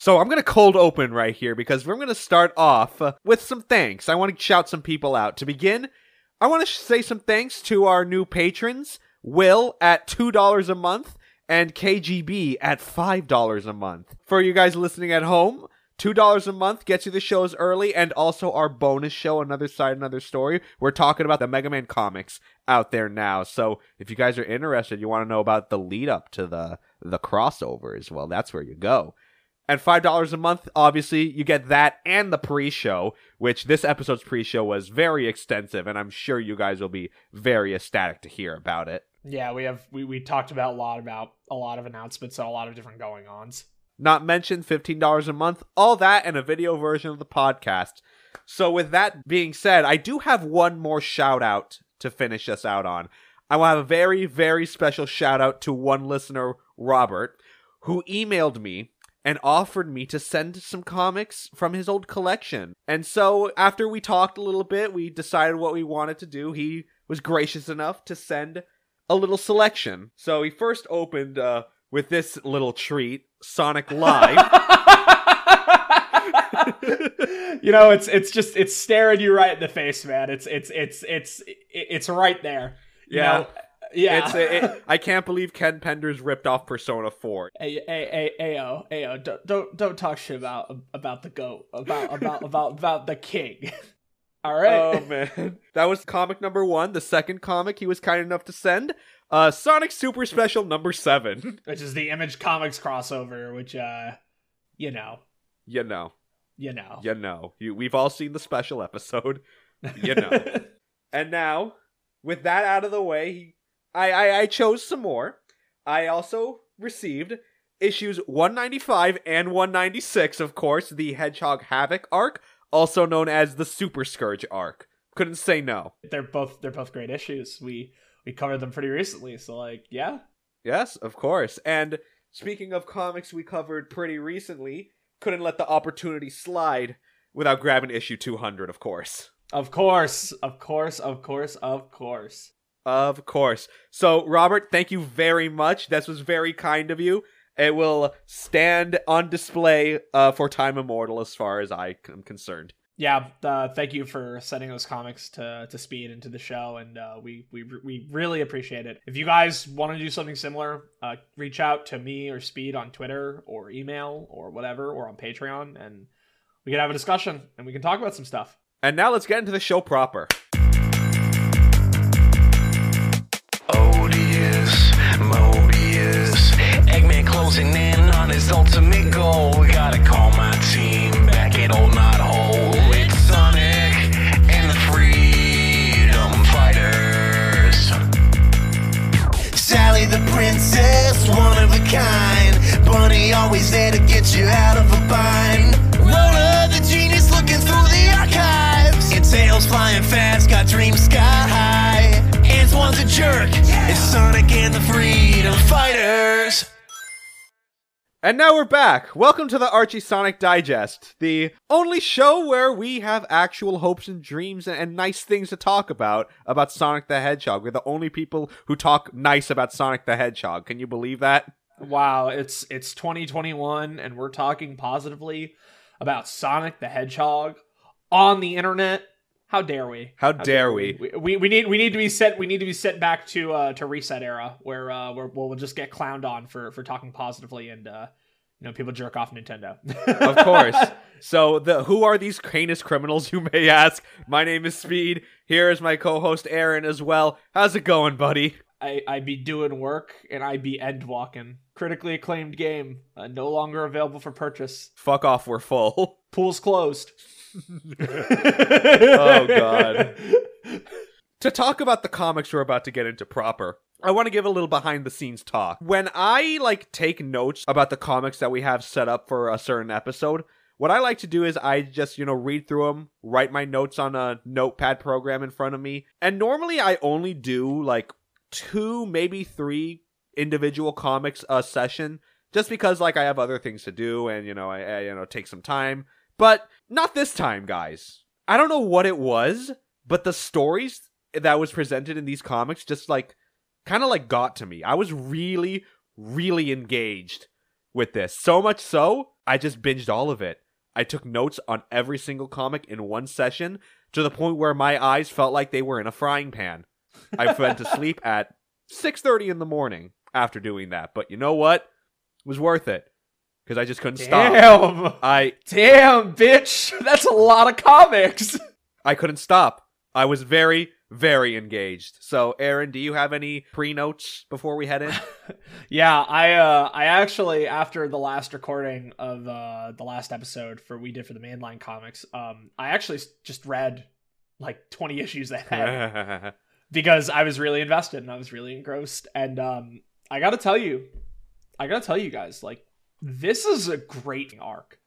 So I'm going to cold open right here because we're going to start off uh, with some thanks. I want to shout some people out. To begin, I want to say some thanks to our new patrons, Will at $2 a month and KGB at $5 a month. For you guys listening at home, $2 a month gets you the shows early and also our bonus show, Another Side, Another Story. We're talking about the Mega Man comics out there now. So if you guys are interested, you want to know about the lead up to the, the crossovers, well, that's where you go. And $5 a month, obviously, you get that and the pre show, which this episode's pre show was very extensive, and I'm sure you guys will be very ecstatic to hear about it. Yeah, we have we, we talked about a lot about a lot of announcements and a lot of different going ons. Not mentioned $15 a month, all that and a video version of the podcast. So with that being said, I do have one more shout out to finish us out on. I will have a very, very special shout out to one listener, Robert, who emailed me and offered me to send some comics from his old collection. And so after we talked a little bit, we decided what we wanted to do. He was gracious enough to send a little selection. So he first opened uh, with this little treat, Sonic Live. you know, it's it's just it's staring you right in the face, man. It's it's it's it's it's right there. You Yeah. know? Yeah. It's a, it, I can't believe Ken Penders ripped off Persona 4. Hey, hey, hey, ayo, ayo, don't, don't, don't talk shit about about the goat, about about about about the king. All right. Oh man, that was comic number one. The second comic he was kind enough to send, uh, Sonic Super Special number seven. which is the Image Comics crossover, which uh, you know, you know, you know. you know, you, we've all seen the special episode. You know. and now, with that out of the way, he- I, I I chose some more. I also received issues 195 and 196, of course, the Hedgehog Havoc arc, also known as the Super Scourge arc. Couldn't say no. they're both they're both great issues. We we covered them pretty recently, so like, yeah. Yes, of course. And speaking of comics we covered pretty recently, couldn't let the opportunity slide without grabbing issue 200, of course. Of course, of course, of course, of course. Of course. So, Robert, thank you very much. This was very kind of you. It will stand on display uh, for time immortal as far as I am concerned. Yeah, uh, thank you for sending those comics to to Speed and to the show, and uh, we we we really appreciate it. If you guys want to do something similar, uh, reach out to me or Speed on Twitter or email or whatever, or on Patreon, and we can have a discussion and we can talk about some stuff. And now let's get into the show proper. Mobius, Eggman closing in on his ultimate goal. We gotta call my team back at Old Knothole. It's Sonic and the Freedom Fighters. Sally the princess, one of a kind. Bunnie always there to get you out of a bind. Rotor the genius looking through the archives. And tails flying fast, got dreams sky high. Antoine's a jerk. It's Sonic and the Freedom Fighters. And now we're back. Welcome to the Archie Sonic Digest, the only show where we have actual hopes and dreams and, and nice things to talk about about Sonic the Hedgehog. We're the only people who talk nice about Sonic the Hedgehog. Can you believe that? Wow, it's it's 2021, and we're talking positively about Sonic the Hedgehog on the internet. How dare we? How dare we? we? We, we need we need to be set we need to be set back to uh to reset era where uh where we'll just get clowned on for for talking positively and uh you know people jerk off Nintendo. Of course. So the who are these heinous criminals you may ask? My name is Speed. Here is my co-host Aaron as well. How's it going, buddy? I I be doing work and I be end walking. Critically acclaimed game, uh, no longer available for purchase. Fuck off, we're full. Pool's closed. Oh, God. to talk about the comics we're about to get into proper, I want to give a little behind the scenes talk. When I like take notes about the comics that we have set up for a certain episode, what I like to do is I just, you know, read through them, write my notes on a notepad program in front of me. And normally I only do like two, maybe three individual comics a session just because like I have other things to do and you know, I, I you know, take some time. But not this time, guys. I don't know what it was, but the stories that was presented in these comics just like kind of like got to me. I was really really engaged with this. So much so I just binged all of it. I took notes on every single comic in one session to the point where my eyes felt like they were in a frying pan. I went to sleep at 6:30 in the morning after doing that. But you know what? It was worth it because I just couldn't stop. Damn. I Damn, bitch. That's a lot of comics. I couldn't stop. I was very very engaged. So, Aaron, do you have any pre-notes before we head in? yeah, I uh I actually after the last recording of uh the last episode for we did for the mainline comics, um I actually just read like 20 issues ahead because I was really invested and I was really engrossed and um I got to tell you I got to tell you guys like this is a great arc.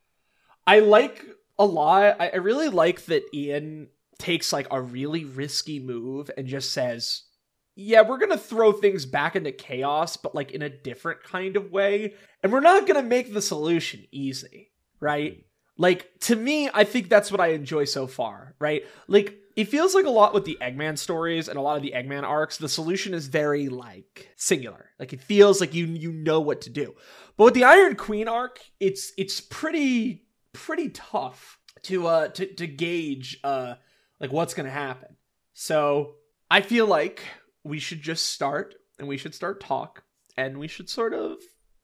I like a lot. I, I really like that Ian takes like a really risky move and just says, "Yeah, we're going to throw things back into chaos, but like in a different kind of way, and we're not going to make the solution easy." Right? Like to me, I think that's what I enjoy so far, right? Like it feels like a lot with the Eggman stories and a lot of the Eggman arcs, the solution is very like singular. Like it feels like you you know what to do. But with the Iron Queen arc, it's it's pretty pretty tough to uh to, to gauge uh like what's gonna happen. So I feel like we should just start and we should start talk and we should sort of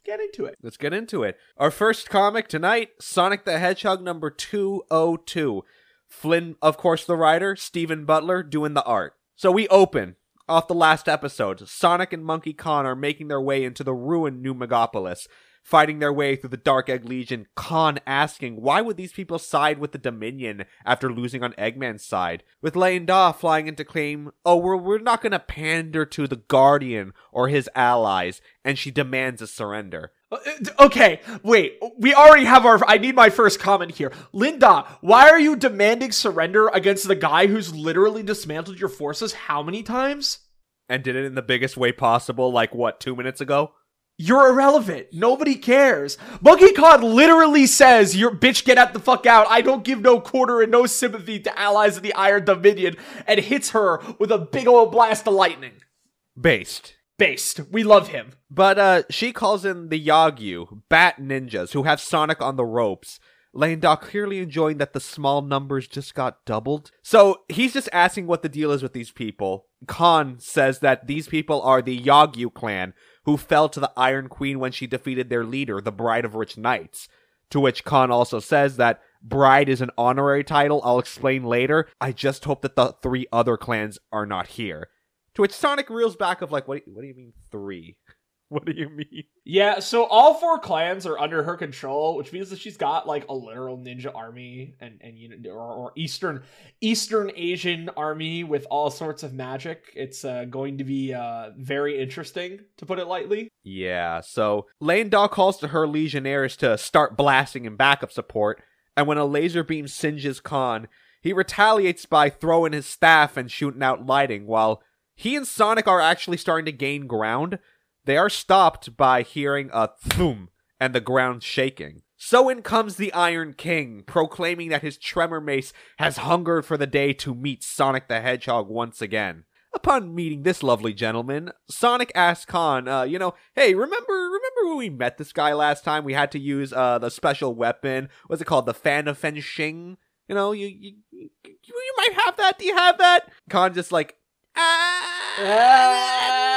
get into it. Let's get into it. Our first comic tonight Sonic the Hedgehog number 202. Flynn, of course, the writer, Steven Butler doing the art. So we open off the last episode. Sonic and Monkey Khan are making their way into the ruined New Megapolis, fighting their way through the Dark Egg Legion. Khan asking, why would these people side with the Dominion after losing on Eggman's side? With Lien-Da flying in to claim, oh, we're, we're not going to pander to the Guardian or his allies, and she demands a surrender. Uh, Okay, wait. We already have our. I need my first comment here. Lien-Da, why are you demanding surrender against the guy who's literally dismantled your forces how many times? and did it in the biggest way possible, like what, two minutes ago? You're irrelevant. Nobody cares. Monkey Khan literally says, "Your bitch, get out the fuck out. I don't give no quarter and no sympathy to allies of the Iron Dominion," and hits her with a big old blast of lightning. Based. Based. We love him. But uh she calls in the Yagyu, bat ninjas, who have Sonic on the ropes. Lane Doc clearly enjoying that the small numbers just got doubled. So he's just asking what the deal is with these people. Khan says that these people are the Yagyu clan, who fell to the Iron Queen when she defeated their leader, the Bride of Rich Knights. To which Khan also says that Bride is an honorary title, I'll explain later. I just hope that the three other clans are not here. To which Sonic reels back of like, what, what do you mean three? What do you mean? Yeah, so all four clans are under her control, which means that she's got like a literal ninja army and and you know or, or Eastern Eastern Asian army with all sorts of magic. It's uh, going to be uh, very interesting, to put it lightly. Yeah, so Lien-Da calls to her legionnaires to start blasting in backup support, and when a laser beam singes Khan, he retaliates by throwing his staff and shooting out lighting, while he and Sonic are actually starting to gain ground. They are stopped by hearing a thum and the ground shaking. So in comes the Iron King, proclaiming that his tremor mace has hungered for the day to meet Sonic the Hedgehog once again. Upon meeting this lovely gentleman, Sonic asks Khan, uh, you know, hey, remember remember when we met this guy last time? We had to use uh the special weapon. What's it called? The Fan of Fenshing? You know, you you, you you might have that. Do you have that? Khan just like ah,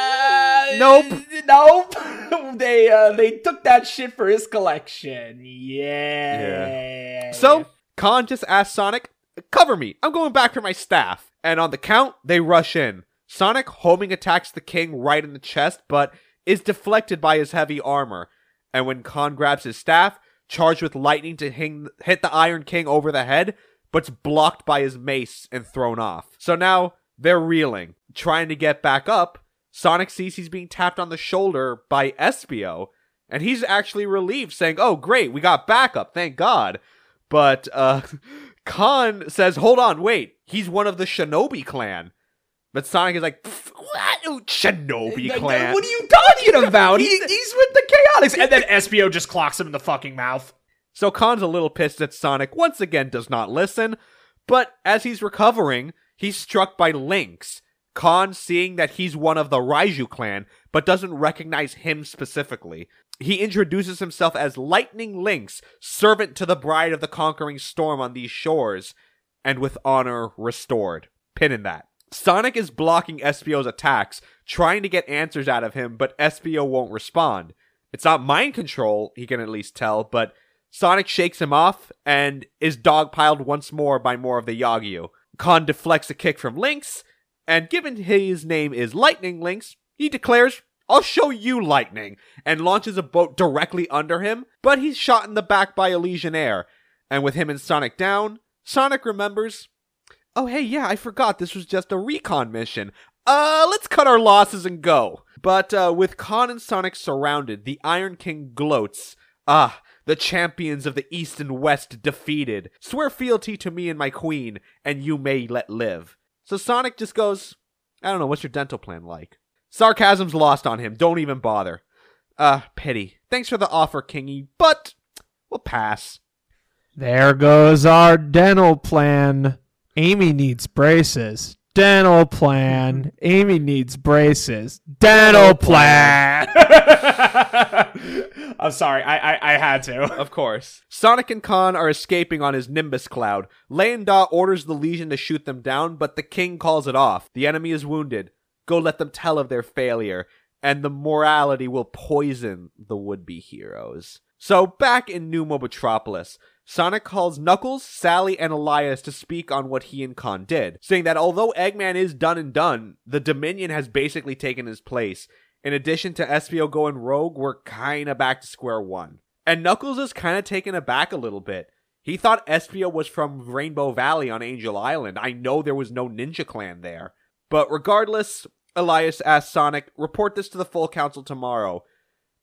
nope. Nope. they uh they took that shit for his collection. Yeah. So Khan just asks Sonic, "Cover me! I'm going back for my staff." And on the count, they rush in. Sonic homing attacks the king right in the chest, but is deflected by his heavy armor. And when Khan grabs his staff, charged with lightning to hing- hit the Iron King over the head, but's blocked by his mace and thrown off. So now they're reeling, trying to get back up. Sonic sees he's being tapped on the shoulder by Espio, and he's actually relieved, saying, "Oh, great, we got backup, thank God." But uh, Khan says, "Hold on, wait, he's one of the Shinobi clan." But Sonic is like, "What Oh, Shinobi clan?" What are you talking about? He, he's with the Chaotix. And then Espio just clocks him in the fucking mouth. So Khan's a little pissed that Sonic once again does not listen, but as he's recovering, he's struck by Lynx, Khan seeing that he's one of the Raiju clan, but doesn't recognize him specifically. He introduces himself as Lightning Lynx, servant to the bride of the conquering storm on these shores, and with honor restored. Pin in that. Sonic is blocking Espio's attacks, trying to get answers out of him, but Espio won't respond. It's not mind control, he can at least tell, but Sonic shakes him off and is dogpiled once more by more of the Yagyu. Khan deflects a kick from Lynx, and given his name is Lightning Lynx, he declares, I'll show you lightning, and launches a boat directly under him, but he's shot in the back by Elysian Air. And with him and Sonic down, Sonic remembers, oh hey, yeah, I forgot this was just a recon mission. Uh, let's cut our losses and go. But uh, with Khan and Sonic surrounded, the Iron King gloats. Ah, the champions of the East and West defeated. Swear fealty to me and my queen, and you may let live. So Sonic just goes, I don't know, what's your dental plan like? Sarcasm's lost on him, don't even bother. Uh, pity. Thanks for the offer, Kingy, but we'll pass. There goes our dental plan. Amy needs braces. Dental plan. Amy needs braces. Dental plan. I'm sorry, I, I I had to. Of course. Sonic and Khan are escaping on his Nimbus cloud. Da orders the Legion to shoot them down, but the King calls it off. The enemy is wounded. Go let them tell of their failure, and the morality will poison the would be heroes. So, back in New Mobotropolis, Sonic calls Knuckles, Sally, and Elias to speak on what he and Khan did, saying that although Eggman is done and done, the Dominion has basically taken his place. In addition to Espio going rogue, we're kinda back to square one. And Knuckles is kinda taken aback a little bit. He thought Espio was from Rainbow Valley on Angel Island. I know there was no ninja clan there. But regardless, Elias asks Sonic, report this to the full council tomorrow.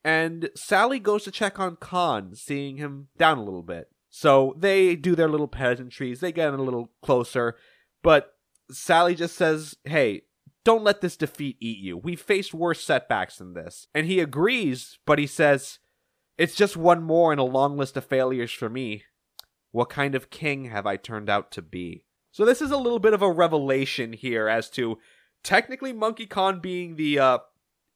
And Sally goes to check on Khan, seeing him down a little bit. So they do their little pleasantries, they get a little closer, but Sally just says, hey, don't let this defeat eat you. We've faced worse setbacks than this. And he agrees, but he says, it's just one more in a long list of failures for me. What kind of king have I turned out to be? So this is a little bit of a revelation here as to technically Monkey Khan being the uh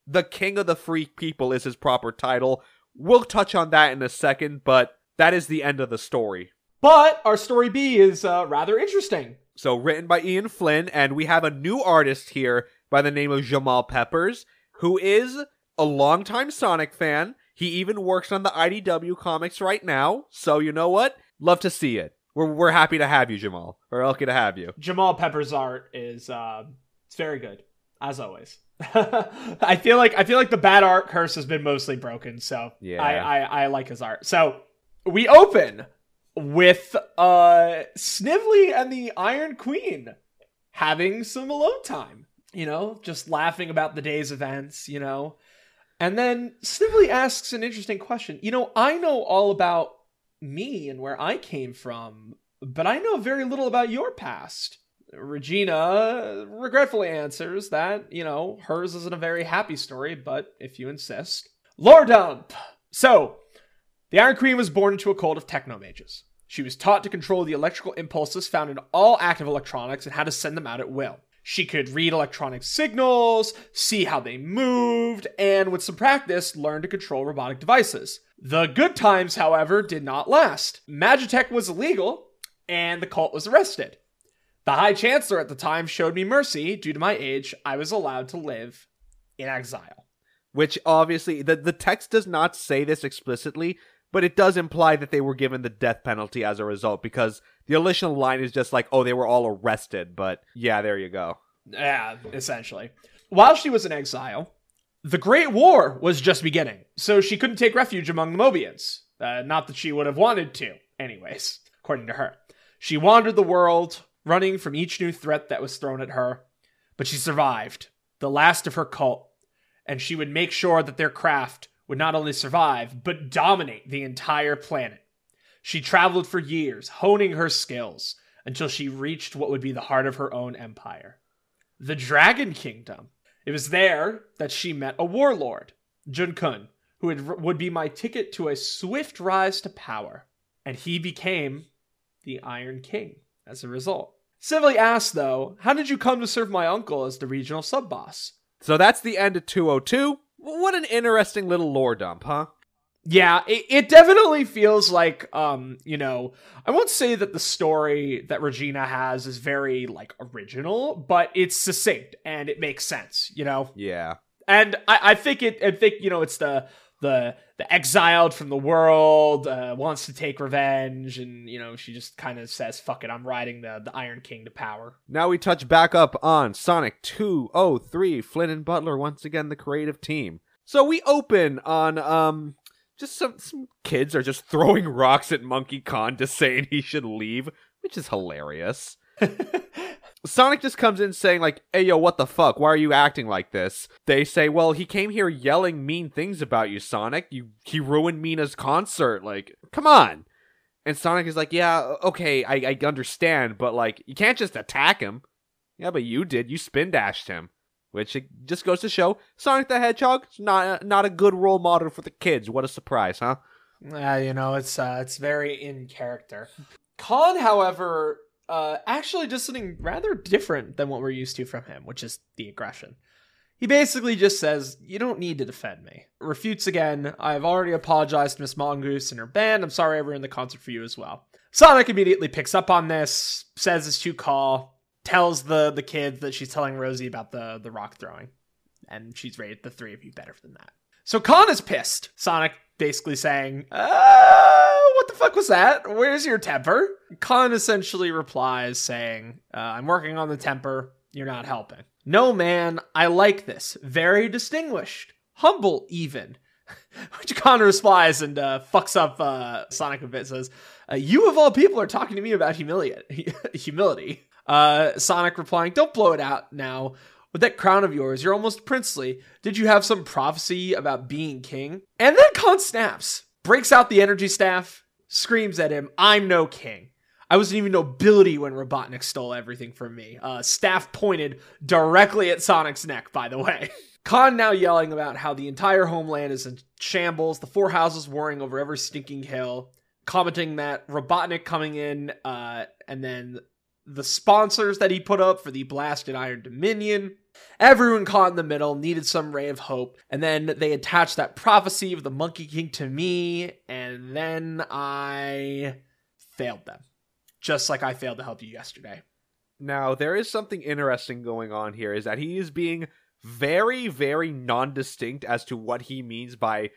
the king of the free people is his proper title. We'll touch on that in a second, but that is the end of the story. But our story B is uh, rather interesting. So written by Ian Flynn, and we have a new artist here by the name of Jamal Peppers, who is a longtime Sonic fan. He even works on the IDW comics right now. So you know what? Love to see it. We're we're happy to have you, Jamal. We're lucky to have you. Jamal Pepper's art is uh, it's very good, as always. I feel like I feel like the bad art curse has been mostly broken, so Yeah. I, I I like his art. So we open with uh Snively and the Iron Queen having some alone time. You know, just laughing about the day's events. You know, and then Snively asks an interesting question. You know, I know all about me and where I came from, but I know very little about your past. Regina regretfully answers that, you know, hers isn't a very happy story, but if you insist. Lore dump! So, the Iron Queen was born into a cult of technomages. She was taught to control the electrical impulses found in all active electronics and how to send them out at will. She could read electronic signals, see how they moved, and with some practice, learn to control robotic devices. The good times, however, did not last. Magitech was illegal, and the cult was arrested. The High Chancellor at the time showed me mercy. Due to my age, I was allowed to live in exile. Which obviously the the text does not say this explicitly, but it does imply that they were given the death penalty as a result because the initial line is just like, "Oh, they were all arrested." But yeah, there you go. Yeah, essentially. While she was in exile, the Great War was just beginning, so she couldn't take refuge among the Mobians. Uh, not that she would have wanted to, anyways, according to her. She wandered the world, running from each new threat that was thrown at her, but she survived, the last of her cult, and she would make sure that their craft would not only survive, but dominate the entire planet. She traveled for years, honing her skills, until she reached what would be the heart of her own empire the Dragon Kingdom. It was there that she met a warlord, Jun Kun, who would, be my ticket to a swift rise to power. And he became the Iron King as a result. Snively asked, though, how did you come to serve my uncle as the regional sub boss? So that's the end of 202. What an interesting little lore dump, huh? Yeah, it, it definitely feels like, um, you know, I won't say that the story that Regina has is very, like, original, but it's succinct and it makes sense, you know? Yeah. and I, I think it I think you know it's the the the exiled from the world uh, wants to take revenge and you know she just kind of says fuck it I'm riding the the Iron King to power Now we touch back up on Sonic 203, Flynn and Butler once again the creative team. So we open on um just some some kids are just throwing rocks at Monkey Khan just saying he should leave, which is hilarious. Sonic just comes in saying like, "Hey yo, what the fuck? Why are you acting like this?" They say, "Well, he came here yelling mean things about you, Sonic. You he ruined Mina's concert. Like, come on." And Sonic is like, "Yeah, okay, I, I understand, but like, you can't just attack him." Yeah, but you did. You spin dashed him, which it just goes to show Sonic the Hedgehog not not a good role model for the kids. What a surprise, huh? uh, you know it's uh, it's very in character Khan however uh, actually does something rather different than what we're used to from him which is the aggression. He basically just says you don't need to defend me. Refutes again I've already apologized to Miss Mongoose and her band. I'm sorry I ruined the concert for you as well. Sonic immediately picks up on this says it's too call tells the the kids that she's telling Rosie about the the rock throwing, and she's rated the three of you better than that. So Khan is pissed. Sonic basically saying, uh, "What the fuck was that? Where's your temper?" Khan essentially replies saying, uh, "I'm working on the temper. You're not helping." No man, I like this. Very distinguished, humble, even. Which Khan replies and uh, fucks up uh, Sonic a bit. Says, uh, "You of all people are talking to me about humili- humility." Uh, Sonic replying, "Don't blow it out now. With that crown of yours, you're almost princely. Did you have some prophecy about being king?" And then Khan snaps, breaks out the energy staff, screams at him, "I'm no king." I wasn't even nobility when Robotnik stole everything from me. Uh, staff pointed directly at Sonic's neck, by the way. Khan now yelling about how the entire homeland is in shambles, the four houses warring over every stinking hill, commenting that Robotnik coming in, uh, and then the sponsors that he put up for the blasted Iron Dominion. Everyone caught in the middle needed some ray of hope, and then they attached that prophecy of the Monkey King to me, and then I failed them. Just like I failed to help you yesterday. Now, there is something interesting going on here is that he is being very, very non distinct as to what he means by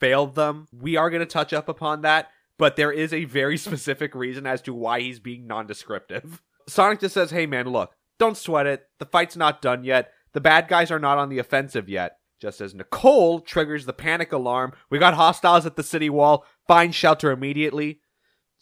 failed them. We are going to touch up upon that, but there is a very specific reason as to why he's being non descriptive. Sonic just says, hey man, look, don't sweat it. The fight's not done yet. The bad guys are not on the offensive yet. Just as Nicole triggers the panic alarm, we got hostiles at the city wall. Find shelter immediately.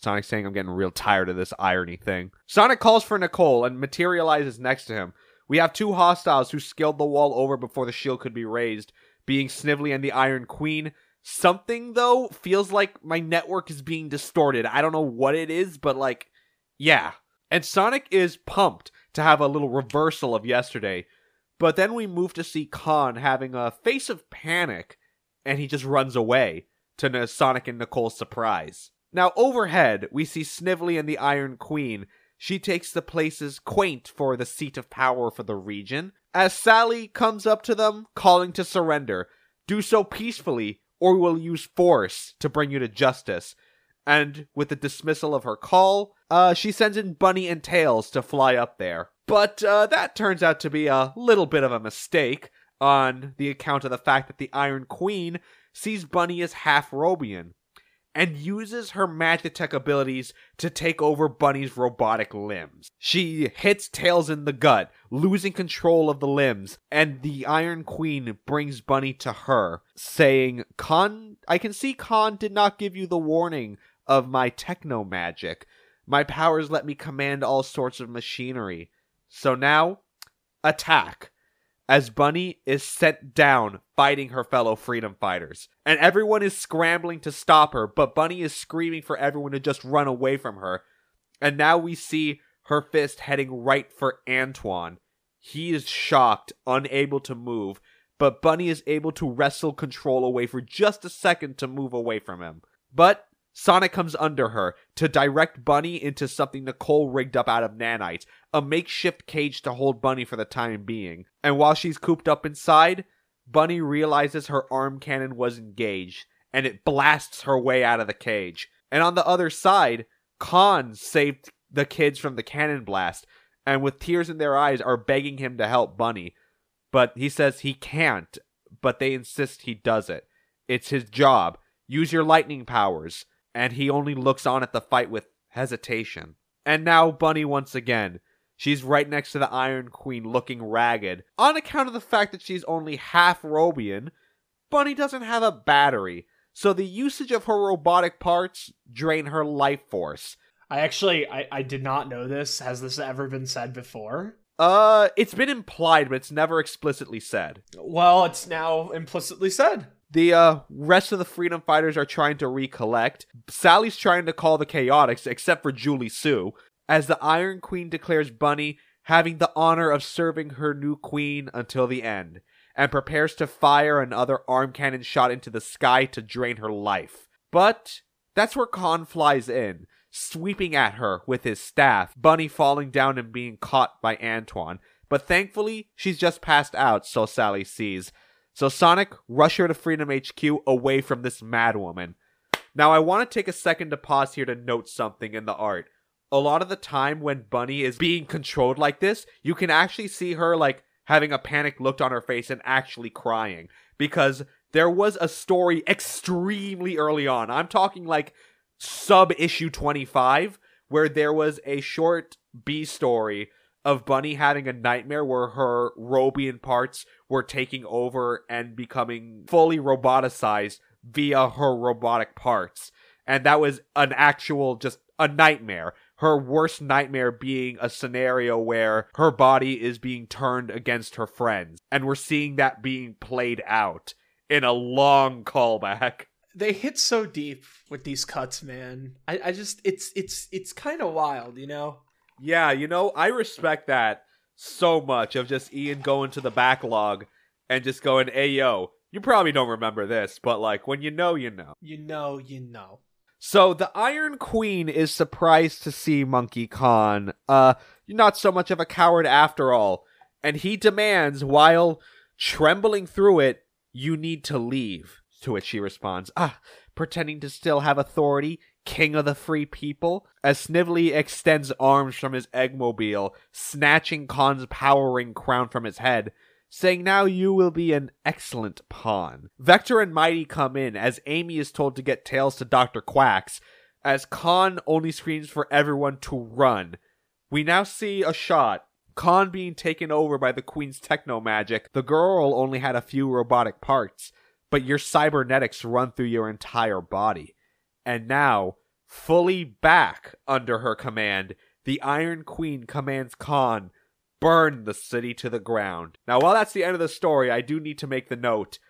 Sonic saying, I'm getting real tired of this irony thing. Sonic calls for Nicole and materializes next to him. We have two hostiles who scaled the wall over before the shield could be raised, being Snively and the Iron Queen. Something, though, feels like my network is being distorted. I don't know what it is, but like, yeah. And Sonic is pumped to have a little reversal of yesterday. But then we move to see Khan having a face of panic, and he just runs away to Sonic and Nicole's surprise. Now, overhead, we see Snively and the Iron Queen. She takes the places quaint for the seat of power for the region. As Sally comes up to them, calling to surrender, do so peacefully, or we'll use force to bring you to justice. And with the dismissal of her call, uh, she sends in Bunnie and Tails to fly up there. But uh, that turns out to be a little bit of a mistake on the account of the fact that the Iron Queen sees Bunnie as half Robian and uses her Magitech abilities to take over Bunnie's robotic limbs. She hits Tails in the gut, losing control of the limbs, and the Iron Queen brings Bunnie to her, saying, Khan, I can see Khan did not give you the warning of my techno magic. My powers let me command all sorts of machinery. So now, attack as Bunnie is sent down fighting her fellow freedom fighters. And everyone is scrambling to stop her, but Bunnie is screaming for everyone to just run away from her. And now we see her fist heading right for Antoine. He is shocked, unable to move, but Bunnie is able to wrestle control away for just a second to move away from him. But Sonic comes under her to direct Bunnie into something Nicole rigged up out of nanites, a makeshift cage to hold Bunnie for the time being. And while she's cooped up inside, Bunnie realizes her arm cannon was engaged, and it blasts her way out of the cage. And on the other side, Khan saved the kids from the cannon blast, and with tears in their eyes are begging him to help Bunnie. But he says he can't, but they insist he does it. It's his job. Use your lightning powers. And he only looks on at the fight with hesitation. And now Bunnie once again. She's right next to the Iron Queen looking ragged. On account of the fact that she's only half Robian, Bunnie doesn't have a battery, so the usage of her robotic parts drain her life force. I actually I, I did not know this. Has this ever been said before? Uh, it's been implied, but it's never explicitly said. Well, it's now implicitly said. The uh, rest of the freedom fighters are trying to recollect. Sally's trying to call the Chaotix, except for Julie-Su, as the Iron Queen declares Bunnie having the honor of serving her new queen until the end, and prepares to fire another arm cannon shot into the sky to drain her life. But that's where Khan flies in, sweeping at her with his staff, Bunnie falling down and being caught by Antoine. But thankfully, she's just passed out, so Sally sees. So Sonic, rush her to Freedom HQ away from this madwoman. Now, I want to take a second to pause here to note something in the art. A lot of the time when Bunnie is being controlled like this, you can actually see her like having a panic look on her face and actually crying because there was a story extremely early on. I'm talking like sub issue 25 where there was a short B story of Bunnie having a nightmare where her Robian parts were taking over and becoming fully roboticized via her robotic parts. And that was an actual, just a nightmare. Her worst nightmare being a scenario where her body is being turned against her friends. And we're seeing that being played out in a long callback. They hit so deep with these cuts, man. I, I just it's it's it's kind of wild, you know. Yeah, you know, I respect that so much of just Ian going to the backlog and just going, hey, yo, you probably don't remember this, but like when you know, you know. You know, you know. So the Iron Queen is surprised to see Monkey Khan. Uh, you're not so much of a coward after all. And he demands, while trembling through it, you need to leave. To which she responds, ah, pretending to still have authority, king of the free people, as Snively extends arms from his eggmobile, snatching Khan's power ring crown from his head, saying now you will be an excellent pawn. Vector and Mighty come in as Amy is told to get Tails to Dr. Quacks, as Khan only screams for everyone to run. We now see a shot. Khan being taken over by the Queen's techno magic. The girl only had a few robotic parts, but your cybernetics run through your entire body. And now, fully back under her command, the Iron Queen commands Khan burn the city to the ground. Now, while that's the end of the story, I do need to make the note.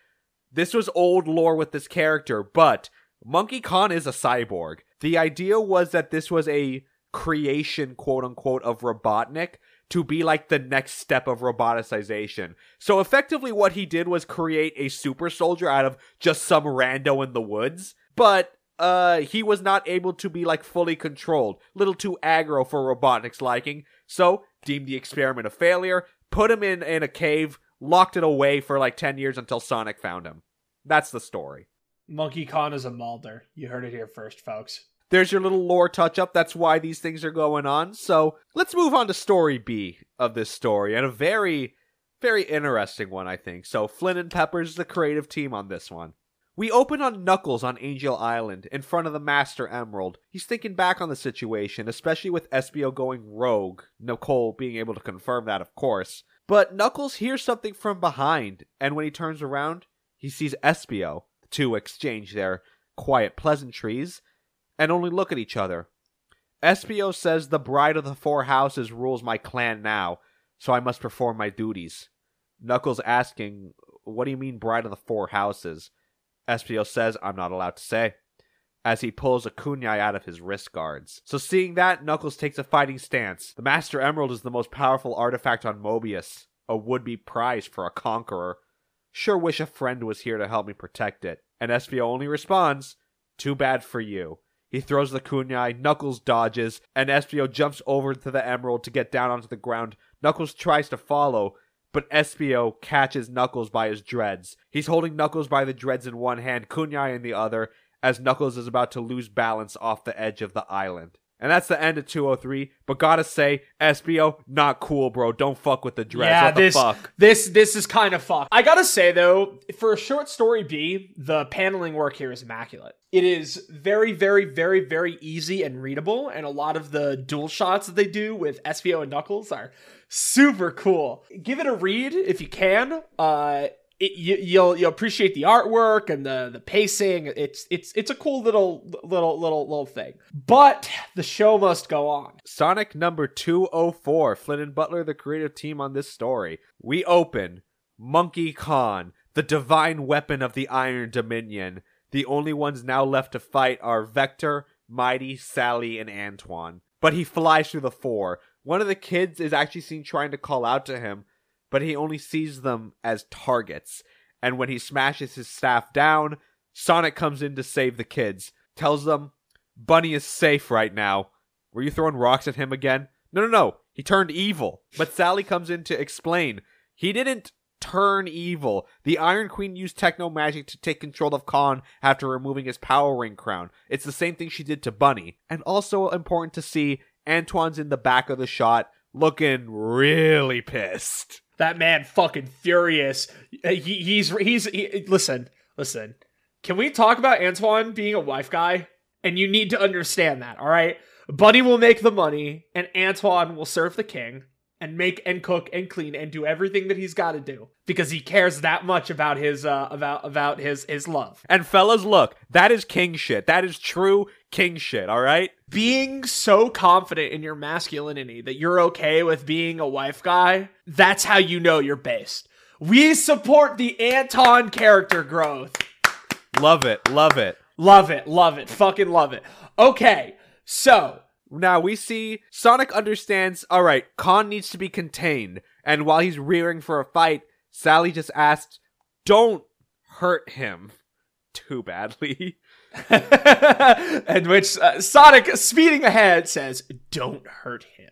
This was old lore with this character, but Monkey Khan is a cyborg. The idea was that this was a creation, quote unquote, of Robotnik to be like the next step of roboticization. So effectively, what he did was create a super soldier out of just some rando in the woods. But uh, he was not able to be like fully controlled, little too aggro for Robotnik's liking. So deemed the experiment a failure, put him in in a cave, locked it away for like ten years until Sonic found him. That's the story. Monkey Khan is a Mulder. You heard it here first, folks. There's your little lore touch up. That's why these things are going on. So let's move on to story B of this story, and a very, very interesting one, I think. So Flynn and Pepper's is the creative team on this one. We open on Knuckles on Angel Island, in front of the Master Emerald. He's thinking back on the situation, especially with Espio going rogue, Nicole being able to confirm that, of course. But Knuckles hears something from behind, and when he turns around, he sees Espio. The two exchange their quiet pleasantries, and only look at each other. Espio says the bride of the four houses rules my clan now, so I must perform my duties. Knuckles asking, What do you mean, bride of the four houses? Espio says, I'm not allowed to say, as he pulls a kunai out of his wrist guards. So seeing that, Knuckles takes a fighting stance. The Master Emerald is the most powerful artifact on Mobius, a would-be prize for a conqueror. Sure wish a friend was here to help me protect it. And Espio only responds, Too bad for you. He throws the kunai, Knuckles dodges, and Espio jumps over to the emerald to get down onto the ground. Knuckles tries to follow, but Espio catches Knuckles by his dreads. He's holding Knuckles by the dreads in one hand, kunai in the other, as Knuckles is about to lose balance off the edge of the island. And that's the end of 203. But gotta say, Espio, not cool, bro. Don't fuck with the dreads. yeah, what the this fuck? this this is kind of fucked. I gotta say though, for a short story B, the paneling work here is immaculate. It is very, very, very, very easy and readable, and a lot of the dual shots that they do with Espio and Knuckles are super cool. Give it a read if you can. Uh, it, you, you'll you'll appreciate the artwork and the the pacing. It's it's it's a cool little little little little thing. But the show must go on. Sonic number 204. Flynn and Butler, the creative team on this story. We open Monkey Khan, the divine weapon of the Iron Dominion. The only ones now left to fight are Vector, Mighty, Sally, and Antoine. But he flies through the four. One of the kids is actually seen trying to call out to him, but he only sees them as targets. And when he smashes his staff down, Sonic comes in to save the kids, tells them Bunnie is safe right now. Were you throwing rocks at him again? No, no, no. He turned evil. But Sally comes in to explain. He didn't turn evil. The Iron Queen used techno magic to take control of Khan after removing his power ring crown. It's the same thing she did to Bunnie. And also important to see, Antoine's in the back of the shot, looking really pissed. that man fucking furious. He, he's he's he, listen, listen. Can we talk about Antoine being a wife guy? And you need to understand that, all right? Bunnie will make the money, and Antoine will serve the king and make and cook and clean and do everything that he's got to do because he cares that much about his uh about about his his love. And fellas, look, that is king shit. That is true king shit, alright? being so confident in your masculinity that you're okay with being a wife guy, that's how you know you're based. We support the Anton character growth. Love it, love it. Love it, love it, fucking love it. Okay, so Now we see Sonic understands, alright, Khan needs to be contained. And while he's rearing for a fight, Sally just asks, don't hurt him too badly. and which uh, Sonic speeding ahead says, "Don't hurt him,"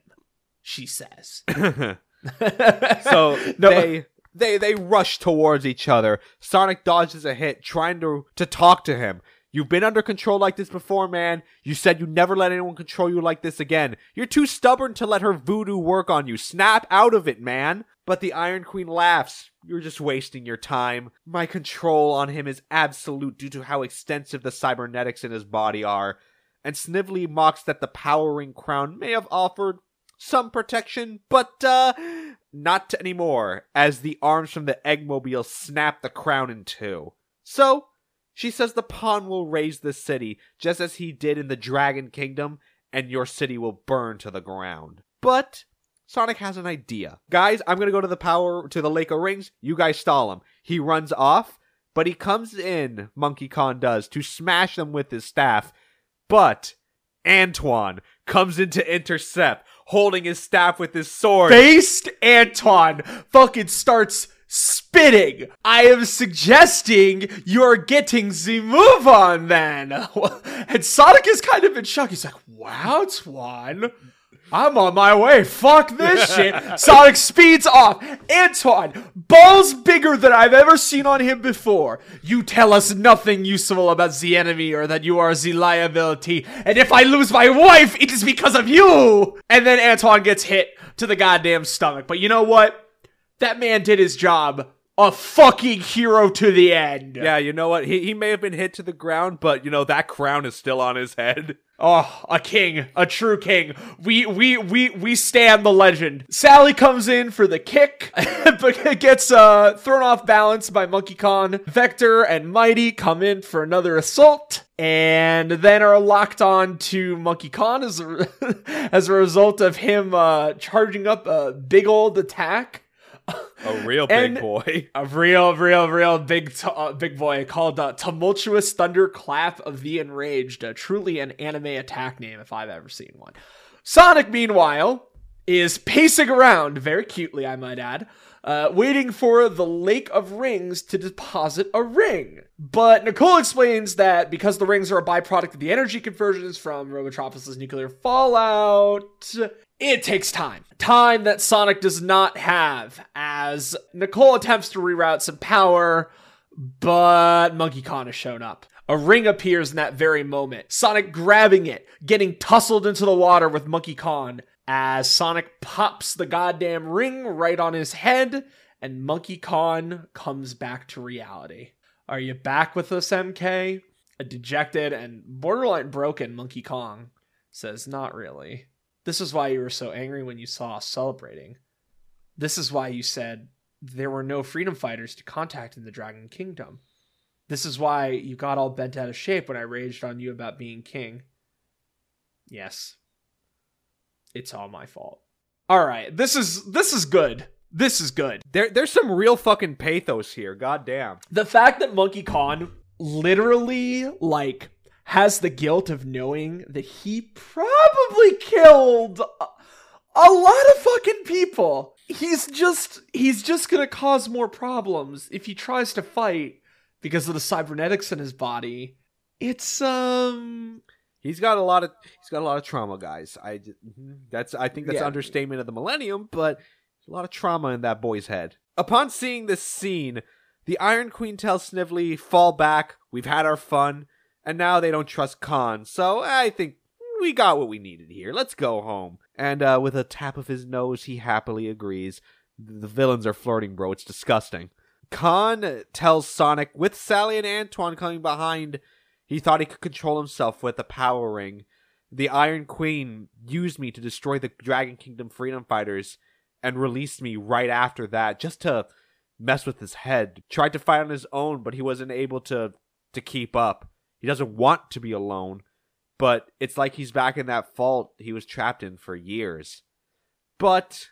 she says. so No. they they they rush towards each other. Sonic dodges a hit, trying to to talk to him. You've been under control like this before, man. You said you'd never let anyone control you like this again. You're too stubborn to let her voodoo work on you. Snap out of it, man. But the Iron Queen laughs. You're just wasting your time. My control on him is absolute due to how extensive the cybernetics in his body are. And Snively mocks that the power ring crown may have offered some protection, but uh not anymore, as the arms from the Eggmobile snap the crown in two. So, she says the pawn will raise the city, just as he did in the Dragon Kingdom, and your city will burn to the ground. But Sonic has an idea. Guys, I'm gonna go to the power to the Lake of Rings. You guys stall him. He runs off, but he comes in, Monkey Khan does, to smash them with his staff. But Antoine comes in to intercept, holding his staff with his sword. Based Anton fucking starts spitting. I am suggesting you're getting the move on then. And Sonic is kind of in shock. He's like, wow, Twan. I'm on my way. Fuck this shit. Sonic speeds off. Antoine, balls bigger than I've ever seen on him before. You tell us nothing useful about the enemy or that you are the liability. And if I lose my wife, it is because of you. And then Antoine gets hit to the goddamn stomach. But you know what? That man did his job. A fucking hero to the end. Yeah, you know what? He, he may have been hit to the ground, but you know that crown is still on his head. Oh, a king, a true king. We we we we stand the legend. Sally comes in for the kick, but gets uh thrown off balance by Monkey Khan. Vector and Mighty come in for another assault, and then are locked on to Monkey Khan as a, as a result of him uh charging up a big old attack. A real And- big boy. A real, real, real big, t- uh, big boy called uh, Tumultuous Thunderclap of the Enraged. Uh, truly an anime attack name if I've ever seen one. Sonic, meanwhile, is pacing around, very cutely, I might add, uh, waiting for the Lake of Rings to deposit a ring. But Nicole explains that because the rings are a byproduct of the energy conversions from Robotropolis' nuclear fallout, it takes time. Time that Sonic does not have, as Nicole attempts to reroute some power, but Monkey Khan has shown up. A ring appears in that very moment. Sonic grabbing it, getting tussled into the water with Monkey Khan as Sonic pops the goddamn ring right on his head and Monkey Khan comes back to reality. Are you back with us, MK? A dejected and borderline broken Monkey Kong says, Not really. This is why you were so angry when you saw us celebrating. This is why you said there were no freedom fighters to contact in the Dragon Kingdom. This is why you got all bent out of shape when I raged on you about being king. Yes. It's all my fault. All right, this is this is good. This is good. There, there's some real fucking pathos here. God damn. The fact that Monkey Khan literally like has the guilt of knowing that he probably killed a, lot of fucking people. He's just he's just going to cause more problems if he tries to fight because of the cybernetics in his body. It's um He's got a lot of he's got a lot of trauma, guys. I mhm. that's I think that's Yeah. understatement of the millennium, but a lot of trauma in that boy's head. Upon seeing this scene, the Iron Queen tells Snively, "Fall back. We've had our fun, and now they don't trust Khan. So I think we got what we needed here. Let's go home." And uh, with a tap of his nose, he happily agrees. The villains are flirting, bro. It's disgusting. Khan tells Sonic, with Sally and Antoine coming behind, he thought he could control himself with the power ring. The Iron Queen used me to destroy the Dragon Kingdom freedom fighters and released me right after that just to mess with his head. Tried to fight on his own, but he wasn't able to to keep up. He doesn't want to be alone, but it's like he's back in that fault he was trapped in for years. But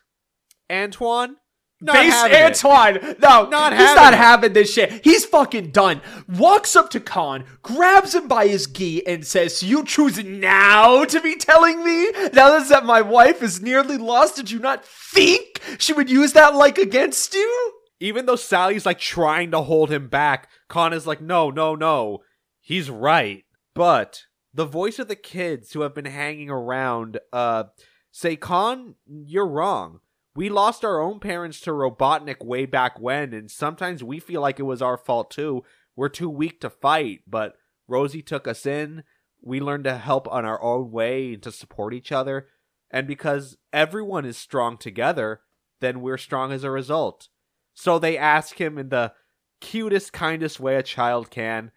Antoine, not Base having it. Antoine. No, Not he's having not it. having this shit. He's fucking done. Walks up to Khan, grabs him by his gi, and says, You choose now to be telling me now that my wife is nearly lost? Did you not think she would use that like against you? even though Sally's like trying to hold him back, Khan is like, no, no, no. He's right. But the voice of the kids who have been hanging around uh say, Khan, you're wrong. We lost our own parents to Robotnik way back when, and sometimes we feel like it was our fault too. We're too weak to fight, but Rosie took us in. We learned to help on our own way and to support each other. And because everyone is strong together, then we're strong as a result. So they ask him in the cutest, kindest way a child can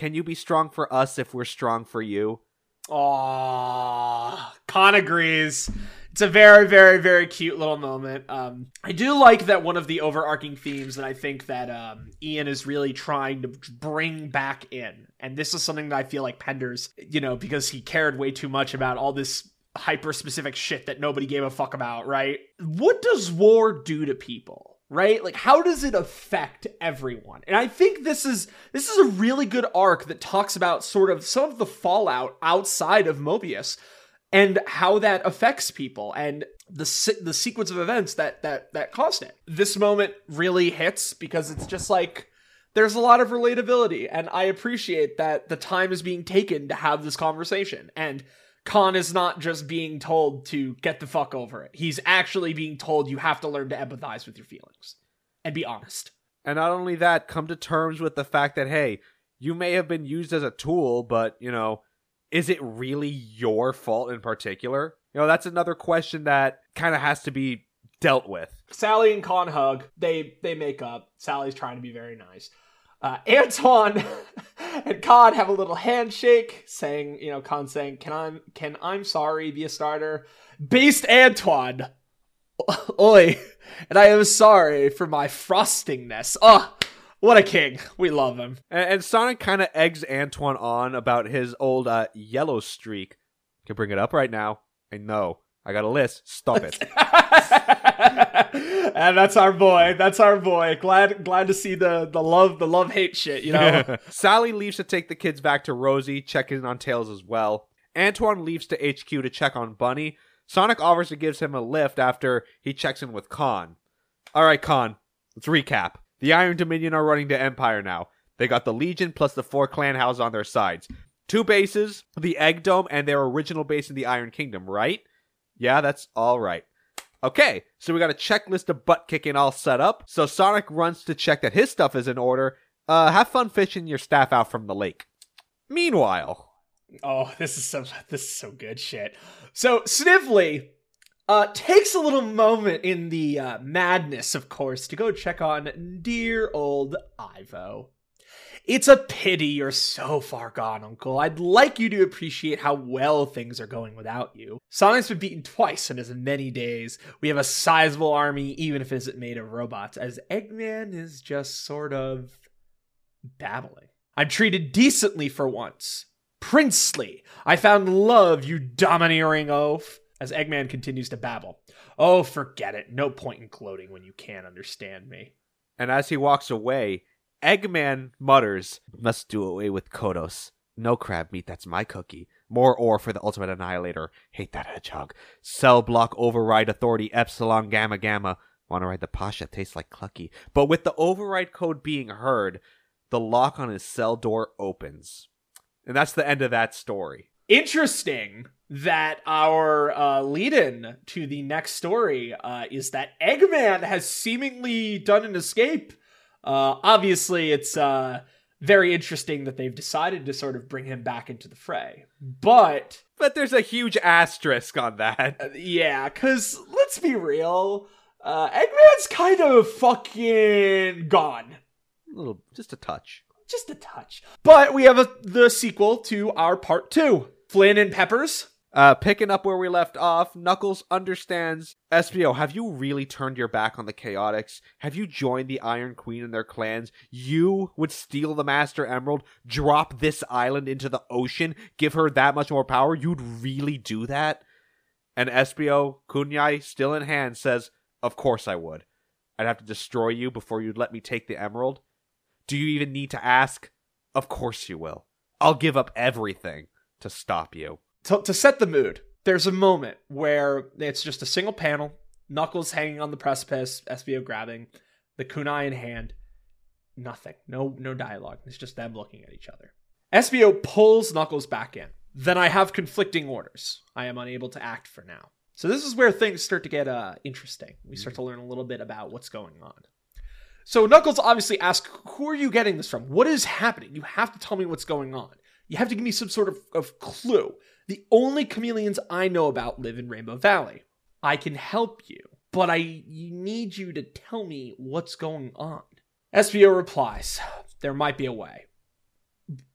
Can you be strong for us if we're strong for you? Aww, Khan agrees. It's a very, very, very cute little moment. Um, I do like that one of the overarching themes that I think that um, Ian is really trying to bring back in, and this is something that I feel like Penders, you know, because he cared way too much about all this hyper specific shit that nobody gave a fuck about, right? What does war do to people? Right? Like how does it affect everyone? And I think this is this is a really good arc that talks about sort of some of the fallout outside of Mobius and how that affects people and the the sequence of events that that that caused it. This moment really hits because it's just like there's a lot of relatability and I appreciate that the time is being taken to have this conversation and Khan is not just being told to get the fuck over it. He's actually being told you have to learn to empathize with your feelings and be honest. And not only that, come to terms with the fact that, hey, you may have been used as a tool, but, you know, is it really your fault in particular? You know, that's another question that kind of has to be dealt with. Sally and Khan hug. They they make up. Sally's trying to be very nice. Uh, Antoine and Khan have a little handshake, saying, you know, Khan saying, "Can I can I'm sorry be a starter?" Based Antoine, oi, and I am sorry for my frostingness. Oh, what a king! We love him. And, and Sonic kind of eggs Antoine on about his old uh, yellow streak. Can bring it up right now. I know. I got a list. Stop it. and that's our boy. That's our boy. Glad glad to see the the love the love hate shit. You know. Sally leaves to take the kids back to Rosie, check in on Tails as well. Antoine leaves to HQ to check on Bunnie. Sonic offers to give him a lift after he checks in with Khan. Alright, Khan, let's recap. The Iron Dominion are running to Empire now. They got the Legion plus the four clan houses on their sides. Two bases, the Egg Dome, and their original base in the Iron Kingdom, right? Yeah, that's all right. Okay, so we got a checklist of butt kicking all set up. So Sonic runs to check that his stuff is in order. Uh, have fun fishing your staff out from the lake. Meanwhile, Oh, this is so this is so good shit. So Snively uh, takes a little moment in the uh, madness, of course, to go check on dear old Ivo. It's a pity you're so far gone, Uncle. I'd like you to appreciate how well things are going without you. Sonic's been beaten twice in as many days. We have a sizable army, even if it isn't made of robots, as Eggman is just sort of babbling. I'm treated decently for once. Princely. I found love, you domineering oaf. As Eggman continues to babble. Oh, forget it. No point in gloating when you can't understand me. and as he walks away, Eggman mutters, Must do away with Kodos. No crab meat, that's my cookie. More ore for the Ultimate Annihilator. Hate that hedgehog. Cell block override authority Epsilon Gamma Gamma. Wanna ride the Pasha? Tastes like Clucky. But with the override code being heard, the lock on his cell door opens. And that's the end of that story. Interesting that our uh, lead in to the next story uh, is that Eggman has seemingly done an escape. Uh, obviously, it's uh, very interesting that they've decided to sort of bring him back into the fray. But But there's a huge asterisk on that. Uh, yeah, because let's be real, uh, Eggman's kind of fucking gone. A little, just a touch. Just a touch. But we have a, the sequel to our part two Flynn and Peppers. Uh, picking up where we left off, Knuckles understands. Espio, have you really turned your back on the Chaotix? Have you joined the Iron Queen and their clans? You would steal the Master Emerald, drop this island into the ocean, give her that much more power? You'd really do that? And Espio, kunai, still in hand, says, Of course I would. I'd have to destroy you before you'd let me take the emerald. Do you even need to ask? Of course you will. I'll give up everything to stop you. To, to set the mood, there's a moment where it's just a single panel, Knuckles hanging on the precipice, Espio grabbing, the kunai in hand. Nothing. No no dialogue. It's just them looking at each other. Espio pulls Knuckles back in. Then I have conflicting orders. I am unable to act for now. So this is where things start to get uh, interesting. We start to learn a little bit about what's going on. So Knuckles obviously asks, "Who are you getting this from? What is happening? You have to tell me what's going on. You have to give me some sort of, of clue. The only chameleons I know about live in Rainbow Valley. I can help you, but I need you to tell me what's going on." Espio replies, "There might be a way,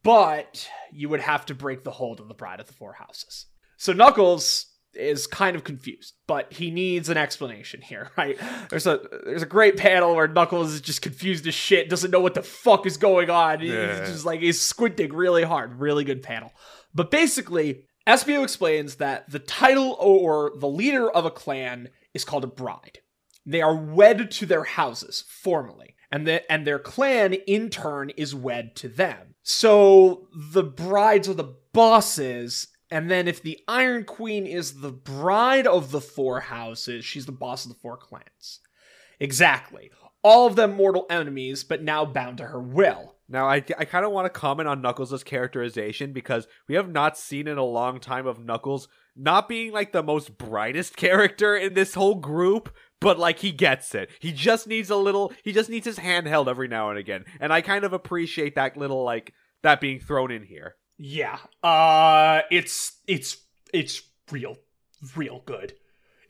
but you would have to break the hold of the Bride of the Four Houses." So Knuckles is kind of confused, but he needs an explanation here, right? There's a there's a great panel where Knuckles is just confused as shit, doesn't know what the fuck is going on. Yeah. He's just like he's squinting really hard. Really good panel. But basically, Espio explains that the title or the leader of a clan is called a bride. They are wed to their houses formally, and the, and their clan in turn is wed to them. So the brides are the bosses, and then if the Iron Queen is the bride of the four houses, she's the boss of the four clans. Exactly. All of them mortal enemies, but now bound to her will. Now, I, I kind of want to comment on Knuckles' characterization because we have not seen in a long time of Knuckles not being like the most brightest character in this whole group, but like he gets it. He just needs a little, he just needs his hand held every now and again. And I kind of appreciate that little, like, that being thrown in here. Yeah. Uh it's it's it's real real good.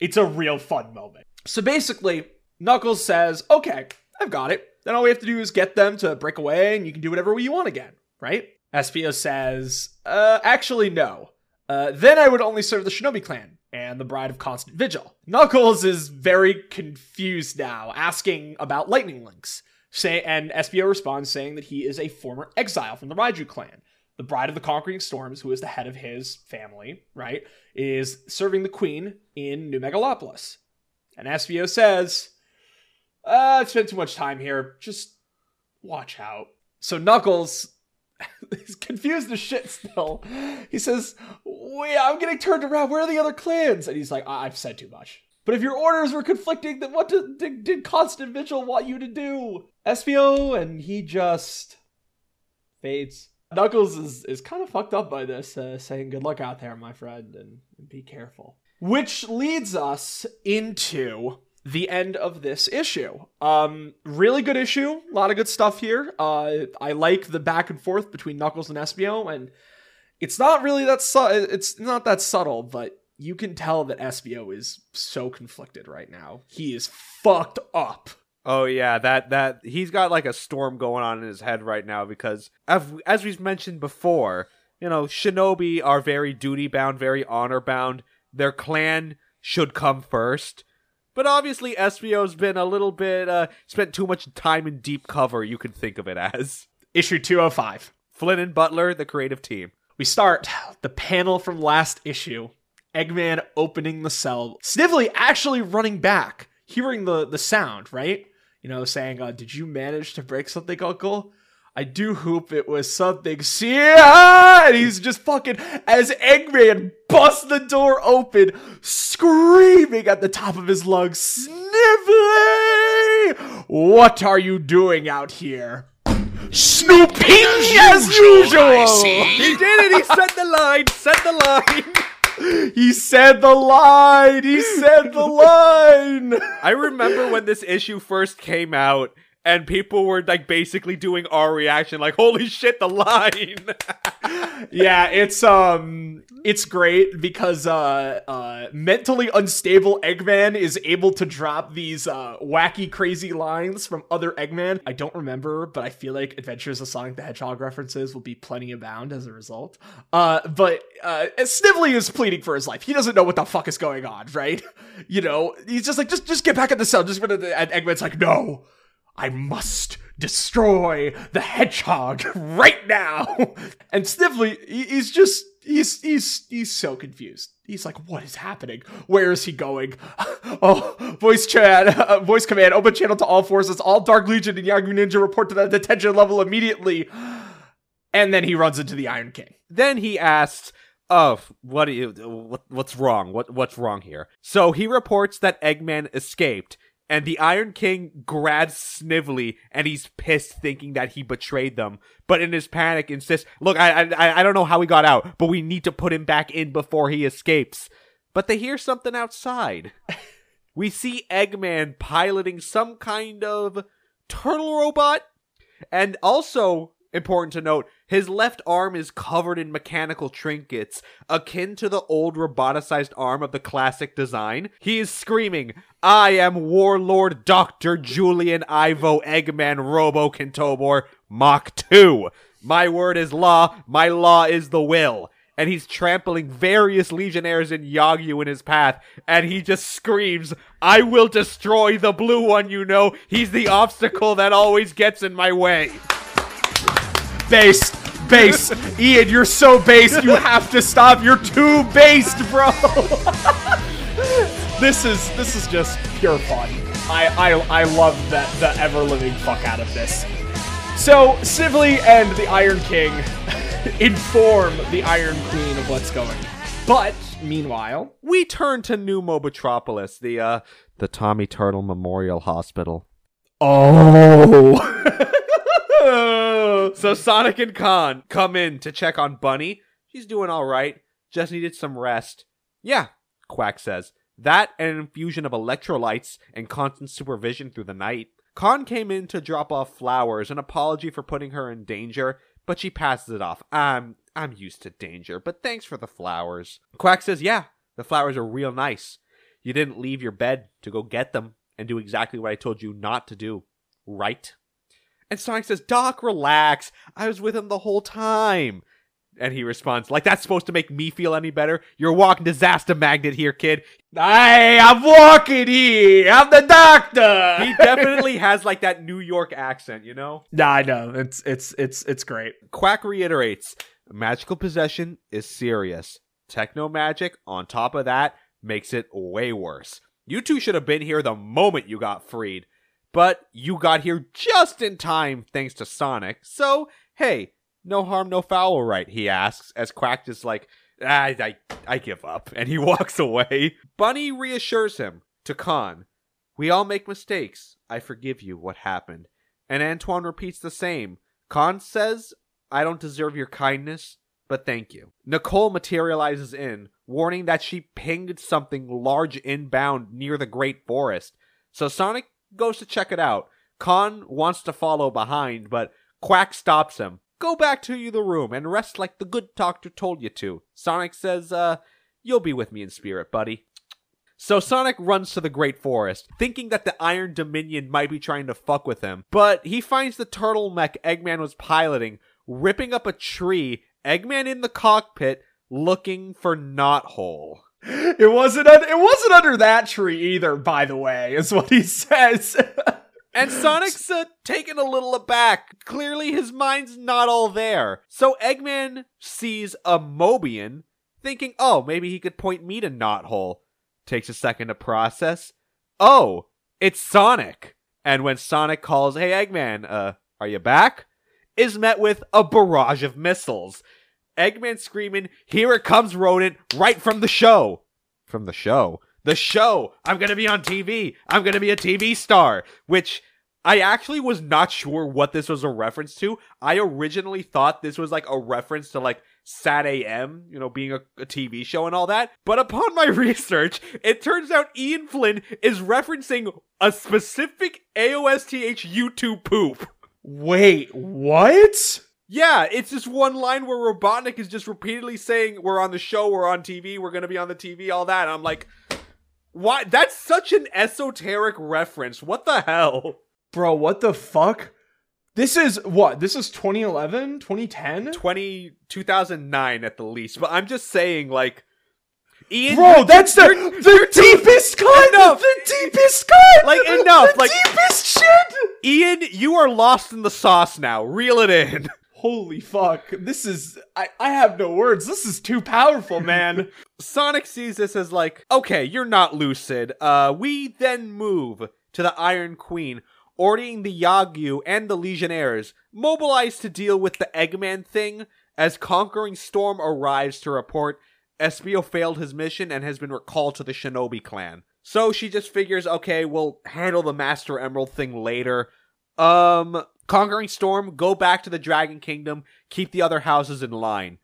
It's a real fun moment. So basically, Knuckles says, okay, I've got it. Then all we have to do is get them to break away and you can do whatever you want again, right? Espio says, uh, actually, no. Uh, then I would only serve the Shinobi clan and the Bride of Constant Vigil. Knuckles is very confused now, asking about Lightning Lynx. Say, and Espio responds saying that he is a former exile from the Raiju clan. The Bride of the Conquering Storms, who is the head of his family, right, is serving the Queen in New Megalopolis. And Espio says, uh, I spent too much time here. Just watch out. So Knuckles he's confused as shit still. He says, Wait, I'm getting turned around. Where are the other clans? And he's like, I- I've said too much. But if your orders were conflicting, then what did, did, did Constant Vigil want you to do? Espio, and he just fades. Knuckles is, is kind of fucked up by this, uh, saying, Good luck out there, my friend, and, and be careful. Which leads us into the end of this issue. Um, really good issue. A lot of good stuff here. Uh, I like the back and forth between Knuckles and Espio, and it's not really that su- it's not that subtle, but you can tell that Espio is so conflicted right now. He is fucked up. Oh yeah, that that he's got like a storm going on in his head right now because as, as we've mentioned before, you know, shinobi are very duty bound, very honor bound. Their clan should come first. But obviously Espio's been a little bit uh spent too much time in deep cover, you could think of it as. Issue 205. Flynn and Butler, the creative team. We start the panel from last issue. Eggman opening the cell. Snively actually running back, hearing the, the sound, right? You know, saying, uh, Did you manage to break something, Uncle? I do hope it was something serious. And he's just fucking, as Eggman busts the door open, screaming at the top of his lungs, Snively! What are you doing out here? Snooping as usual! He did it, he said the line, said the line. He said the line. He said the line. I remember when this issue first came out and people were like basically doing our reaction like holy shit the line. yeah, it's um it's great because uh uh mentally unstable Eggman is able to drop these uh wacky crazy lines from other Eggman. I don't remember, but I feel like Adventures of Sonic the Hedgehog references will be plenty abound as a result. Uh but uh Snively is pleading for his life. He doesn't know what the fuck is going on, right? You know, he's just like just just get back in the cell. Just and Eggman's like, "No. I must destroy the hedgehog right now. And Snively, he's just he's he's he's so confused. He's like, what is happening? Where is he going? Oh, voice chat, uh, voice command, open channel to all forces. All Dark Legion and Yagyu Ninja report to the detention level immediately. And then he runs into the Iron King. then he asks, "Oh, what do you what, what's wrong? What what's wrong here?" So he reports that Eggman escaped and the Iron King grabs Snively and he's pissed thinking that he betrayed them. But in his panic insists, "Look, I I I don't know how he got out, but we need to put him back in before he escapes." But they hear something outside. we see Eggman piloting some kind of turtle robot and also important to note, his left arm is covered in mechanical trinkets, akin to the old roboticized arm of the classic design. He is screaming, I am Warlord Dr. Julian Ivo Eggman Robo Kintobor Mach 2. My word is law, my law is the will. And he's trampling various legionnaires in Yagyu in his path, and he just screams, I will destroy the blue one, you know. He's the obstacle that always gets in my way. Based, based. Ian, you're so based. You have to stop. You're too based, bro. this is this is just pure fun. I I I love that the ever living fuck out of this. So Snively and the Iron King inform the Iron Queen of what's going. But meanwhile, we turn to New Mobotropolis, the uh the Tommy Turtle Memorial Hospital. oh, So Sonic and Khan come in to check on Bunnie. She's doing all right, just needed some rest. Yeah, Quack says. That and an infusion of electrolytes and constant supervision through the night. Khan came in to drop off flowers, an apology for putting her in danger, but she passes it off. I'm I'm used to danger, but thanks for the flowers. Quack says, "Yeah, the flowers are real nice. You didn't leave your bed to go get them and do exactly what I told you not to do, right?" And Sonic says, Doc, relax. I was with him the whole time. And he responds, like that's supposed to make me feel any better? You're a walking disaster magnet here, kid. hey, I'm walking here. I'm the doctor. He definitely has like that New York accent, you know? Nah, I know. It's it's it's it's great. Quack reiterates, magical possession is serious. Techno magic, on top of that, makes it way worse. You two should have been here the moment you got freed. But you got here just in time thanks to Sonic. So, hey, no harm, no foul, right? He asks as Quack is like, I, I, I give up, and he walks away. Bunnie reassures him to Khan, "We all make mistakes. I forgive you. What happened?" And Antoine repeats the same. Khan says, "I don't deserve your kindness." But thank you. Nicole materializes in, warning that she pinged something large inbound near the Great Forest. So Sonic goes to check it out. Khan wants to follow behind, but Quack stops him. Go back to the room and rest like the good doctor told you to. Sonic says, uh, you'll be with me in spirit, buddy. So Sonic runs to the Great Forest, thinking that the Iron Dominion might be trying to fuck with him. But he finds the turtle mech Eggman was piloting, ripping up a tree, Eggman in the cockpit, looking for Knothole. It wasn't. Un- it wasn't under that tree either. By the way, is what he says. And Sonic's uh, taken a little aback. Clearly, his mind's not all there. So Eggman sees a Mobian, thinking, oh, maybe he could point me to Knothole. Takes a second to process. Oh, it's Sonic. And when Sonic calls, hey, Eggman, uh, are you back? Is met with a barrage of missiles. Eggman screaming, here it comes, rodent, right from the show. From the show? The show! I'm gonna be on TV! I'm gonna be a TV star! Which I actually was not sure what this was a reference to. I originally thought this was like a reference to like Sat AM, you know, being a, a, TV show and all that. But upon my research, it turns out Ian Flynn is referencing a specific AOSTH YouTube poop. Wait, what? Yeah, it's just one line where Robotnik is just repeatedly saying, We're on the show, we're on TV, we're gonna be on the TV, all that. And I'm like, why? That's such an esoteric reference. What the hell? Bro, what the fuck? This is what? This is 2011, 2010? 20, 2009 at the least. But I'm just saying, like, Ian, Bro, that's the, the deepest cut! Enough. The deepest cut! Like, enough! The like, deepest shit! Ian, you are lost in the sauce now. Reel it in. Holy fuck. This is. I, I have no words. This is too powerful, man. Sonic sees this as like, okay, you're not lucid. Uh, we then move to the Iron Queen, ordering the Yagyu and the Legionnaires mobilized to deal with the Eggman thing as Conquering Storm arrives to report Espio failed his mission and has been recalled to the Shinobi clan. So she just figures, okay, we'll handle the Master Emerald thing later. Um, Conquering Storm, go back to the Dragon Kingdom, keep the other houses in line.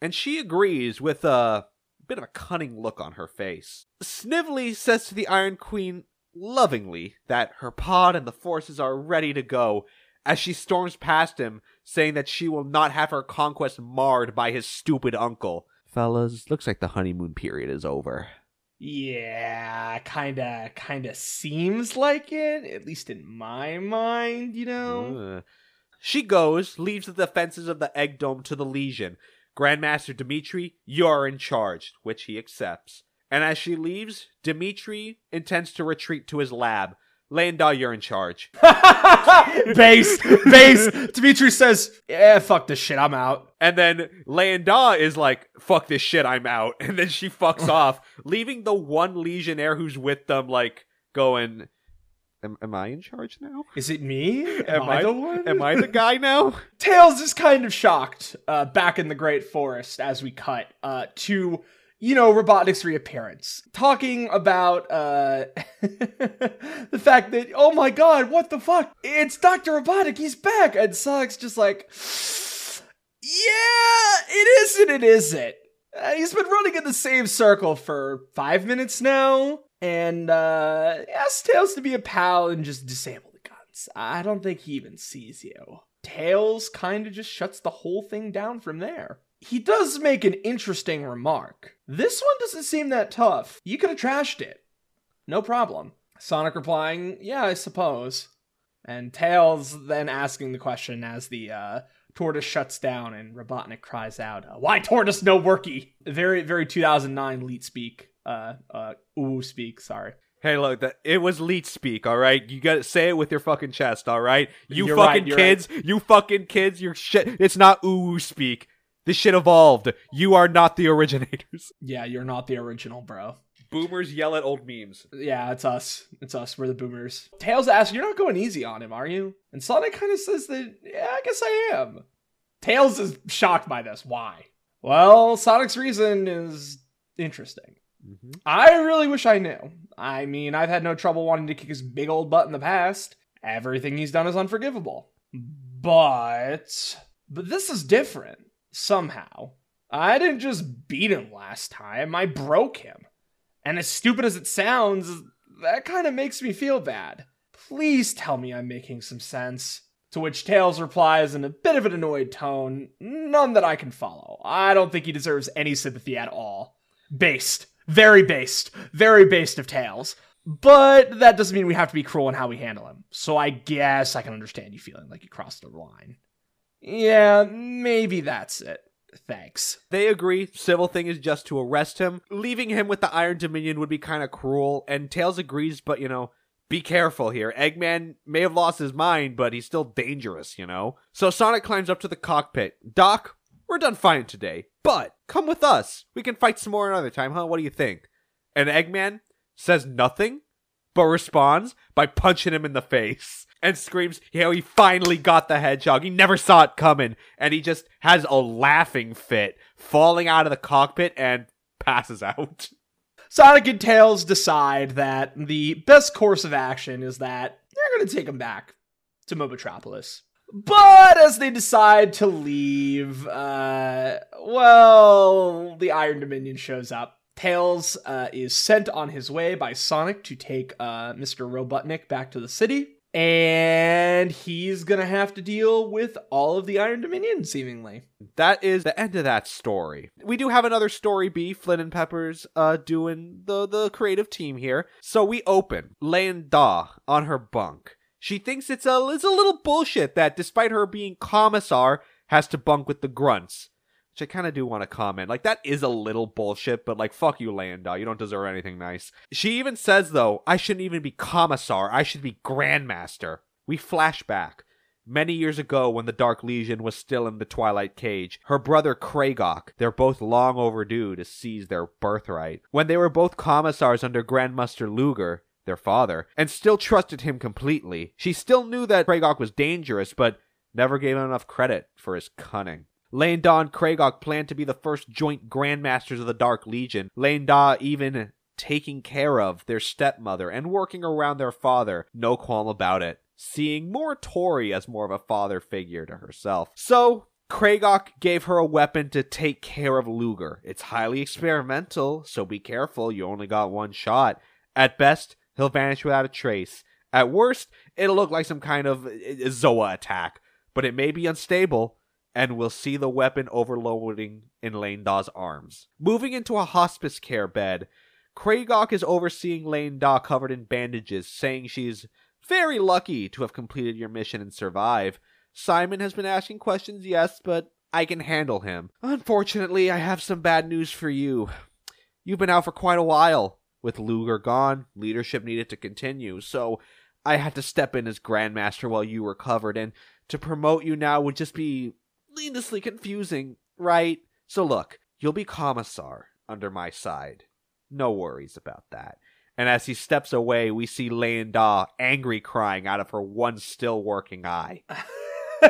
And she agrees with a bit of a cunning look on her face. Snively says to the Iron Queen lovingly that her pod and the forces are ready to go as she storms past him, saying that she will not have her conquest marred by his stupid uncle. Fellas, looks like the honeymoon period is over. Yeah, kinda, kinda seems like it, at least in my mind, you know? Uh. She goes, leaves the defenses of the Egg Dome to the Legion. Grandmaster Dimitri, you're in charge, which he accepts. And as she leaves, Dimitri intends to retreat to his lab. Lien-Da, you're in charge. base, base. Dimitri says, "Yeah, fuck this shit. I'm out." And then Lien-Da is like, "Fuck this shit. I'm out." And then she fucks off, leaving the one Legionnaire who's with them, like going, "Am, am I in charge now? Is it me? Am, Am I, I- the one? Am I the guy now?" Tails is kind of shocked uh, back in the Great Forest as we cut uh, to, you know, Robotnik's reappearance. Talking about uh, the fact that, oh my god, what the fuck? It's Dr. Robotnik, he's back! And Sonic's just like, yeah, it is and it isn't. Uh, he's been running in the same circle for five minutes now. And uh, asks Tails to be a pal and just disable the guns. I don't think he even sees you. Tails kind of just shuts the whole thing down from there. He does make an interesting remark. This one doesn't seem that tough. You could have trashed it. No problem. Sonic replying, Yeah, I suppose. And Tails then asking the question as the uh, Tortoise shuts down and Robotnik cries out, uh, Why Tortoise no worky? Very, very 2009 leet speak. Uh, uh, ooh speak, sorry. Hey, look, that it was leech speak, all right. You got to say it with your fucking chest, all right. You You're fucking right, you're kids, you fucking kids, your shit. It's not ooh speak. This shit evolved. You are not the originators. Yeah, you're not the original, bro. Boomers yell at old memes. Yeah, it's us. It's us. We're the boomers. Tails asks, You're not going easy on him, are you? And Sonic kind of says that, Yeah, I guess I am. Tails is shocked by this. Why? Well, Sonic's reason is interesting. Mhm. I really wish I knew. I mean, I've had no trouble wanting to kick his big old butt in the past. Everything he's done is unforgivable. But but this is different somehow. I didn't just beat him last time. I broke him. And as stupid as it sounds, that kind of makes me feel bad. Please tell me I'm making some sense. To which Tails replies in a bit of an annoyed tone, none that I can follow. I don't think he deserves any sympathy at all. Based. Very based. Very based of Tails. But that doesn't mean we have to be cruel in how we handle him. So I guess I can understand you feeling like you crossed the line. Yeah, maybe that's it. Thanks. They agree. Civil thing is just to arrest him. Leaving him with the Iron Dominion would be kind of cruel. And Tails agrees, but you know, be careful here. Eggman may have lost his mind, but he's still dangerous, you know? So Sonic climbs up to the cockpit. Doc, we're done fighting today, but come with us. We can fight some more another time, huh? What do you think? And Eggman says nothing, but responds by punching him in the face and screams, "Yeah, he finally got the hedgehog. He never saw it coming." And he just has a laughing fit, falling out of the cockpit and passes out. Sonic and Tails decide that the best course of action is that they're going to take him back to Mobotropolis. But as they decide to leave, uh, well, the Iron Dominion shows up. Tails uh, is sent on his way by Sonic to take uh, Mr. Robotnik back to the city. And he's to have to deal with all of the Iron Dominion, seemingly. That is the end of that story. We do have another story B, Flynn and Peppers uh doing the the creative team here. So we open laying on her bunk. She thinks it's a it's a little bullshit that despite her being commissar has to bunk with the grunts. Which I kind of do want to comment. Like, that is a little bullshit, but like, fuck you, Lien-Da. You don't deserve anything nice. She even says, though, I shouldn't even be commissar. I should be grandmaster. We flash back. Many years ago, when the Dark Legion was still in the Twilight Cage, her brother Kragok, they're both long overdue to seize their birthright. When they were both commissars under Grandmaster Luger, their father, and still trusted him completely, she still knew that Kragok was dangerous, but never gave him enough credit for his cunning. Lien-Da and Kragok planned to be the first joint Grandmasters of the Dark Legion. Lien-Da even taking care of their stepmother and working around their father. No qualm about it. Seeing more Tori as more of a father figure to herself. So, Kragok gave her a weapon to take care of Luger. It's highly experimental, so be careful, you only got one shot. At best, he'll vanish without a trace. At worst, it'll look like some kind of uh, Zoa attack, but it may be unstable, and we'll see the weapon overloading in Lien-Da's arms. Moving into a hospice care bed, Kragok is overseeing Lane Daw covered in bandages, saying she's very lucky to have completed your mission and survive. Simon has been asking questions, yes, but I can handle him. Unfortunately, I have some bad news for you. You've been out for quite a while. With Luger gone, leadership needed to continue, so I had to step in as Grandmaster while you recovered, and to promote you now would just be needlessly confusing, right? So look, you'll be Commissar under my side. No worries about that. And as he steps away, we see Lien-Da angry crying out of her one still working eye.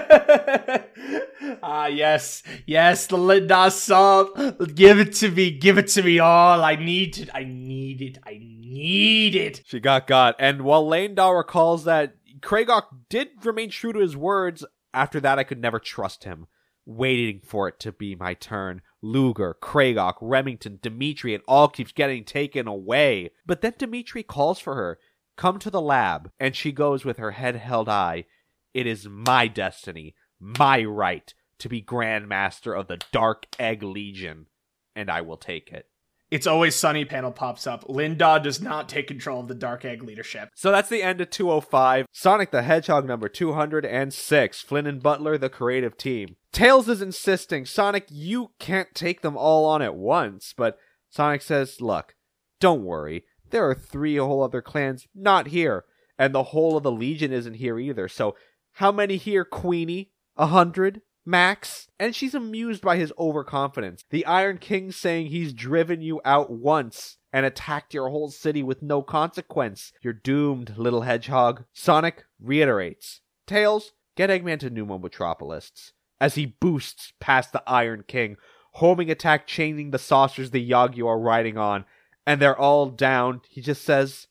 ah, yes, yes, the Lien-Da salt. Give it to me, give it to me all. I need it, I need it, I need it. She got got. And while Lien-Da recalls that Kragok did remain true to his words, after that I could never trust him. Waiting for it to be my turn. Luger, Kragok, Remington, Dimitri, it all keeps getting taken away. But then Dimitri calls for her. Come to the lab. And she goes with her head held high. It is my destiny, my right, to be Grand Master of the Dark Egg Legion. And I will take it. It's always sunny panel pops up. Lien-Da does not take control of the Dark Egg leadership. So that's the end of 205. Sonic the Hedgehog number 206. Flynn and Butler, the creative team. Tails is insisting, Sonic, you can't take them all on at once. But Sonic says, look, don't worry. There are three whole other clans not here. And the whole of the Legion isn't here either. So how many here, Queenie? A hundred? Max? And she's amused by his overconfidence. The Iron King saying he's driven you out once and attacked your whole city with no consequence. You're doomed, little hedgehog. Sonic reiterates. Tails, get Eggman to New Metropolis. as he boosts past the Iron King, homing attack chaining the saucers the Yagyu are riding on, and they're all down. He just says,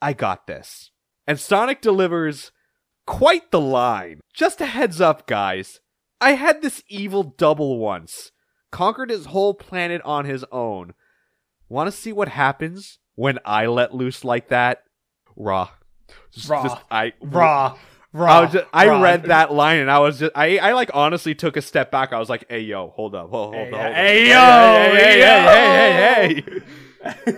I got this. And Sonic delivers quite the line. Just a heads up, guys. I had this evil double once. Conquered his whole planet on his own. Want to see what happens when I let loose like that? Raw. Just- Raw. just- I Raw. I, Raw. was just, I raw. read that line and I was just I, I like honestly took a step back. I was like, "Hey yo, hold up, hold, hold, Hey, up, hold up. hey, yo, hey, hey, hey, hey, hey,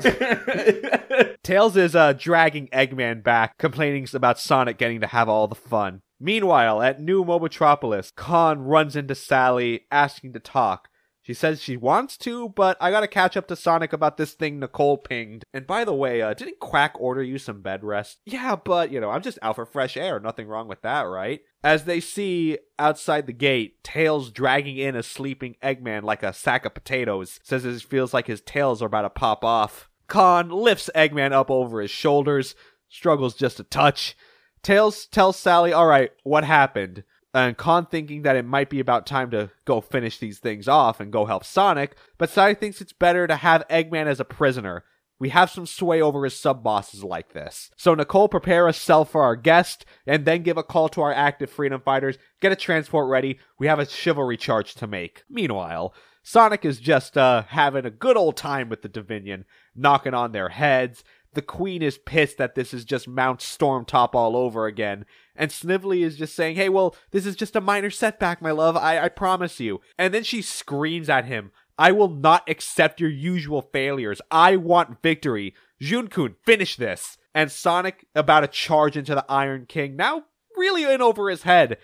hey." Tails is uh dragging Eggman back, complaining about Sonic getting to have all the fun. Meanwhile, at New Mobotropolis, Khan runs into Sally asking to talk. She says she wants to, but I gotta catch up to Sonic about this thing Nicole pinged. And by the way, uh, didn't Quack order you some bed rest? Yeah, but, you know, I'm just out for fresh air. Nothing wrong with that, right? As they see outside the gate, Tails dragging in a sleeping Eggman like a sack of potatoes, says it feels like his tails are about to pop off. Khan lifts Eggman up over his shoulders, struggles just a touch. Tails tells Sally, alright, what happened? And Khan thinking that it might be about time to go finish these things off and go help Sonic, but Sally thinks it's better to have Eggman as a prisoner. We have some sway over his sub bosses like this. So Nicole prepare a cell for our guest, and then give a call to our active freedom fighters, get a transport ready, we have a chivalry charge to make. Meanwhile, Sonic is just uh having a good old time with the Dominion, knocking on their heads. The Queen is pissed that this is just Mount Stormtop all over again, and Snively is just saying, "Hey, well, this is just a minor setback, my love. I I promise you." And then she screams at him, "I will not accept your usual failures. I want victory. Junkun, finish this." And Sonic about to charge into the Iron King, now really in over his head,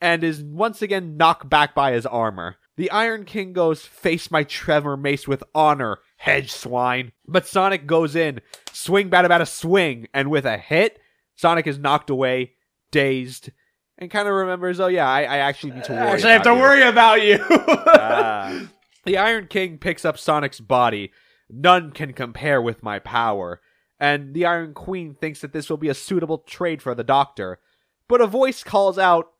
and is once again knocked back by his armor. The Iron King goes, Face my Trevor Mace with honor, hedge swine. But Sonic goes in, swing bat about a swing, and with a hit, Sonic is knocked away, dazed, and kind of remembers, oh yeah, I, I actually need to worry. Actually, I have to about you." worry about you. Ah. the Iron King picks up Sonic's body. None can compare with my power. And the Iron Queen thinks that this will be a suitable trade for the Doctor. But a voice calls out,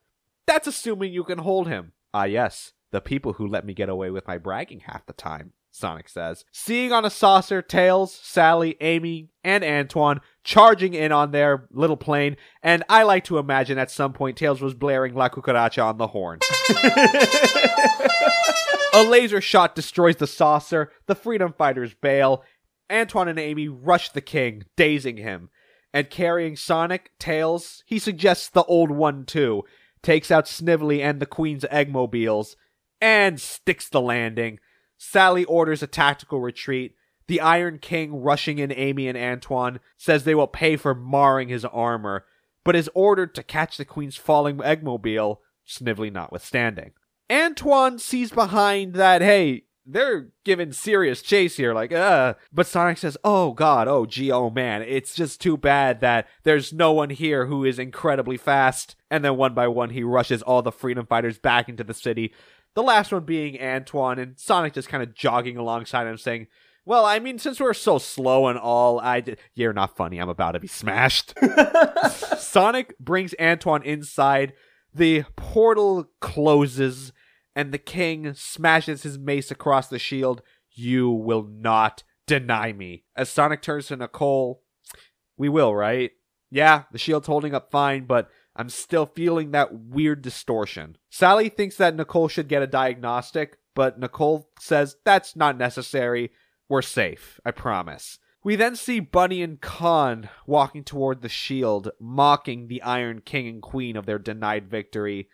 That's assuming you can hold him. Ah, yes, the people who let me get away with my bragging half the time, Sonic says. Seeing on a saucer, Tails, Sally, Amy, and Antoine charging in on their little plane, and I like to imagine at some point Tails was blaring La Cucaracha on the horn. A laser shot destroys the saucer. The freedom fighters bail. Antoine and Amy rush the king, dazing him. And carrying Sonic, Tails, he suggests the old one too, takes out Snively and the Queen's Eggmobiles, and sticks the landing. Sally orders a tactical retreat. The Iron King, rushing in Amy and Antoine, says they will pay for marring his armor, but is ordered to catch the Queen's falling Eggmobile, Snively notwithstanding. Antoine sees behind that, hey, they're giving serious chase here, like, uh. But Sonic says, oh god, oh gee, oh man, it's just too bad that there's no one here who is incredibly fast. And then one by one, he rushes all the freedom fighters back into the city. The last one being Antoine, and Sonic just kind of jogging alongside him, saying, well, I mean, since we're so slow and all, I d- you're not funny. I'm about to be smashed. Sonic brings Antoine inside. The portal closes, and the king smashes his mace across the shield. You will not deny me. As Sonic turns to Nicole, we will, right? Yeah, the shield's holding up fine, but I'm still feeling that weird distortion. Sally thinks that Nicole should get a diagnostic, but Nicole says that's not necessary. We're safe, I promise. We then see Bunnie and Khan walking toward the shield, mocking the Iron King and Queen of their denied victory.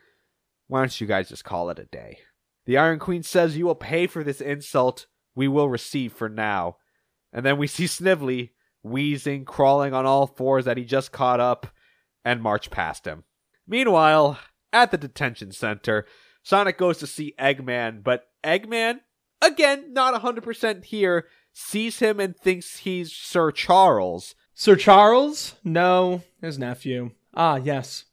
Why don't you guys just call it a day? The Iron Queen says you will pay for this insult we will receive for now. And then we see Snively wheezing, crawling on all fours that he just caught up, and march past him. Meanwhile, at the detention center, Sonic goes to see Eggman, but Eggman, again, not 100% here, sees him and thinks he's Sir Charles. Sir Charles? No, his nephew. Ah, yes.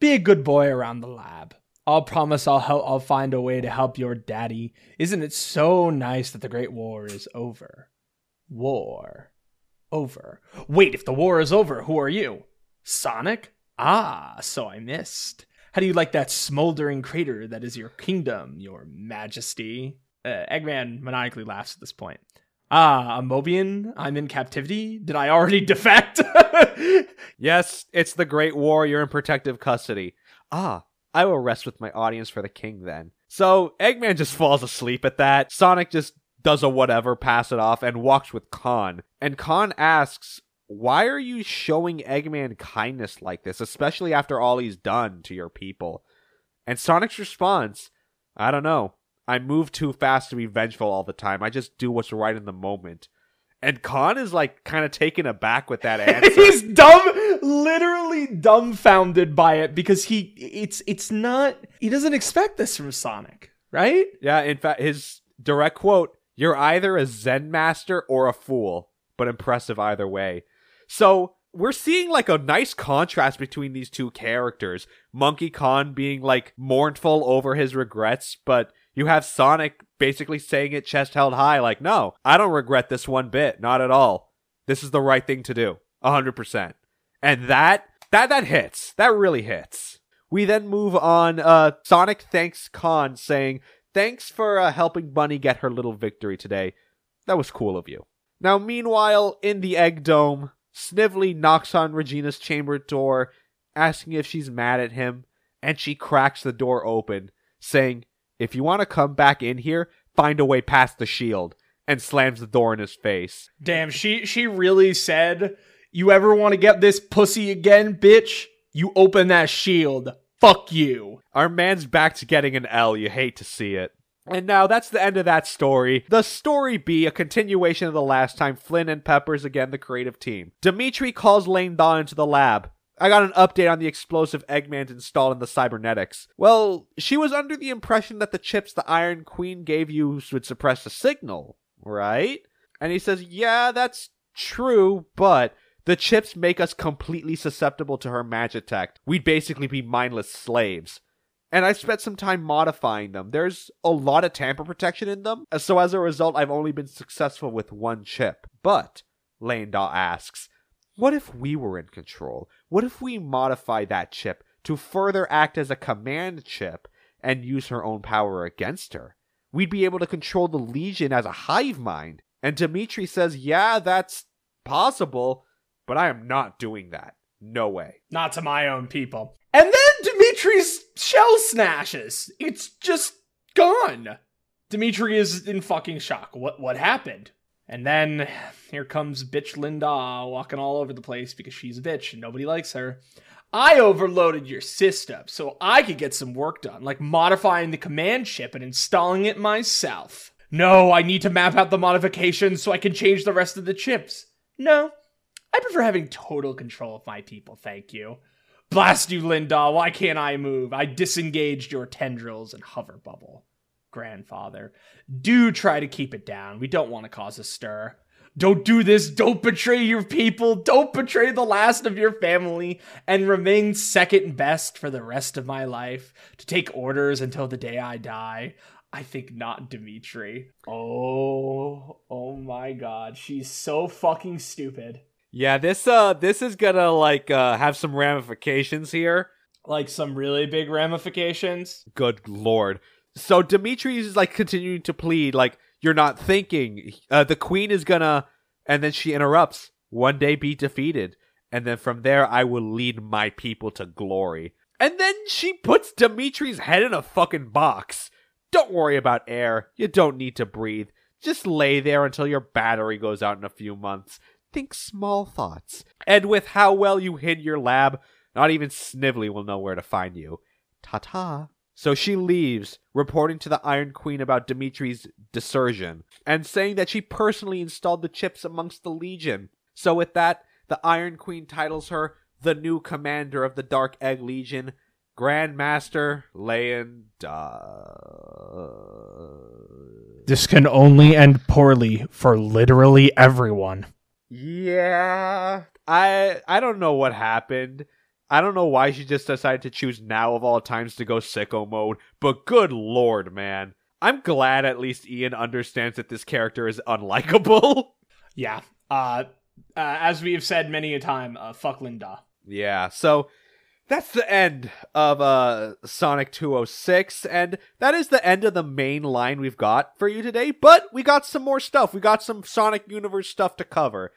Be a good boy around the lab. I'll promise I'll help I'll find a way to help your daddy. Isn't it so nice that the Great War is over? War. Over. Wait, if the war is over, who are you? Sonic? Ah, so I missed. How do you like that smoldering crater that is your kingdom, your majesty? Uh, Eggman maniacally laughs at this point. Ah, a Mobian? I'm in captivity? Did I already defect? Yes, it's the Great War. You're in protective custody. Ah, I will rest with my audience for the king then. So Eggman just falls asleep at that. Sonic just does a whatever, pass it off, and walks with Khan. And Khan asks, Why are you showing Eggman kindness like this, especially after all he's done to your people? And Sonic's response, I don't know. I move too fast to be vengeful all the time. I just do what's right in the moment. And Khan is like kind of taken aback with that answer. He's dumb, literally dumbfounded by it because he it's it's not he doesn't expect this from Sonic, right? Yeah, in fact, his direct quote You're either a Zen master or a fool, but impressive either way. So we're seeing like a nice contrast between these two characters. Monkey Khan being like mournful over his regrets, but you have Sonic basically saying it chest held high, like, no, I don't regret this one bit, not at all. This is the right thing to do, 100%. And that, that, that hits. That really hits. We then move on. Uh, Sonic thanks Khan, saying, Thanks for uh, helping Bunnie get her little victory today. That was cool of you. Now, meanwhile, in the Egg Dome, Snively knocks on Regina's chamber door, asking if she's mad at him, and she cracks the door open, saying, If you want to come back in here, find a way past the shield, and slams the door in his face. Damn, she she really said, "You ever want to get this pussy again, bitch? You open that shield. Fuck you." Our man's back to getting an L. You hate to see it. And now that's the end of that story. The story B, a continuation of the last time Flynn and Peppers again the creative team. Dimitri calls Lien-Da into the lab. I got an update on the explosive Eggman's installed in the cybernetics. Well, she was under the impression that the chips the Iron Queen gave you would suppress the signal, right? And he says, Yeah, that's true, but the chips make us completely susceptible to her magitech. We'd basically be mindless slaves and I spent some time modifying them. There's a lot of tamper protection in them, so as a result, I've only been successful with one chip. But, Lien-Da asks, what if we were in control? What if we modify that chip to further act as a command chip and use her own power against her? We'd be able to control the Legion as a hive mind. And Dimitri says, yeah, that's possible, but I am not doing that. No way. Not to my own people. And then Dimitri's shell snashes. It's just gone. Dimitri is in fucking shock. What what happened? And then here comes bitch Lien-Da walking all over the place because she's a bitch and nobody likes her. I overloaded your system so I could get some work done, like modifying the command chip and installing it myself. No, I need to map out the modifications so I can change the rest of the chips. No, I prefer having total control of my people, thank you. Blast you, Lien-Da, why can't I move? I disengaged your tendrils and hover bubble. Grandfather, do try to keep it down. We don't want to cause a stir. Don't do this. Don't betray your people. Don't betray the last of your family and remain second best for the rest of my life to take orders until the day I die. I think not Dimitri. Oh, oh my god. She's so fucking stupid. Yeah, this uh this is gonna like uh have some ramifications here. Like some really big ramifications. Good lord. So Dimitri is like continuing to plead, like, you're not thinking. Uh, the queen is gonna and then she interrupts. One day be defeated. And then from there I will lead my people to glory. And then she puts Dimitri's head in a fucking box. Don't worry about air. You don't need to breathe. Just lay there until your battery goes out in a few months. Think small thoughts. And with how well you hid your lab, not even Snively will know where to find you. Ta ta. So she leaves, reporting to the Iron Queen about Dimitri's desertion, and saying that she personally installed the chips amongst the Legion. So with that, the Iron Queen titles her the new commander of the Dark Egg Legion, Grand Master Lien-Da This can only end poorly for literally everyone. Yeah, I I don't know what happened. I don't know why she just decided to choose now of all times to go sicko mode, but good lord, man. I'm glad at least Ian understands that this character is unlikable. Yeah. Uh, uh as we have said many a time, uh, fuck Lien-Da. yeah, so that's the end of uh Sonic 206 and that is the end of the main line we've got for you today, but we got some more stuff. We got some Sonic Universe stuff to cover.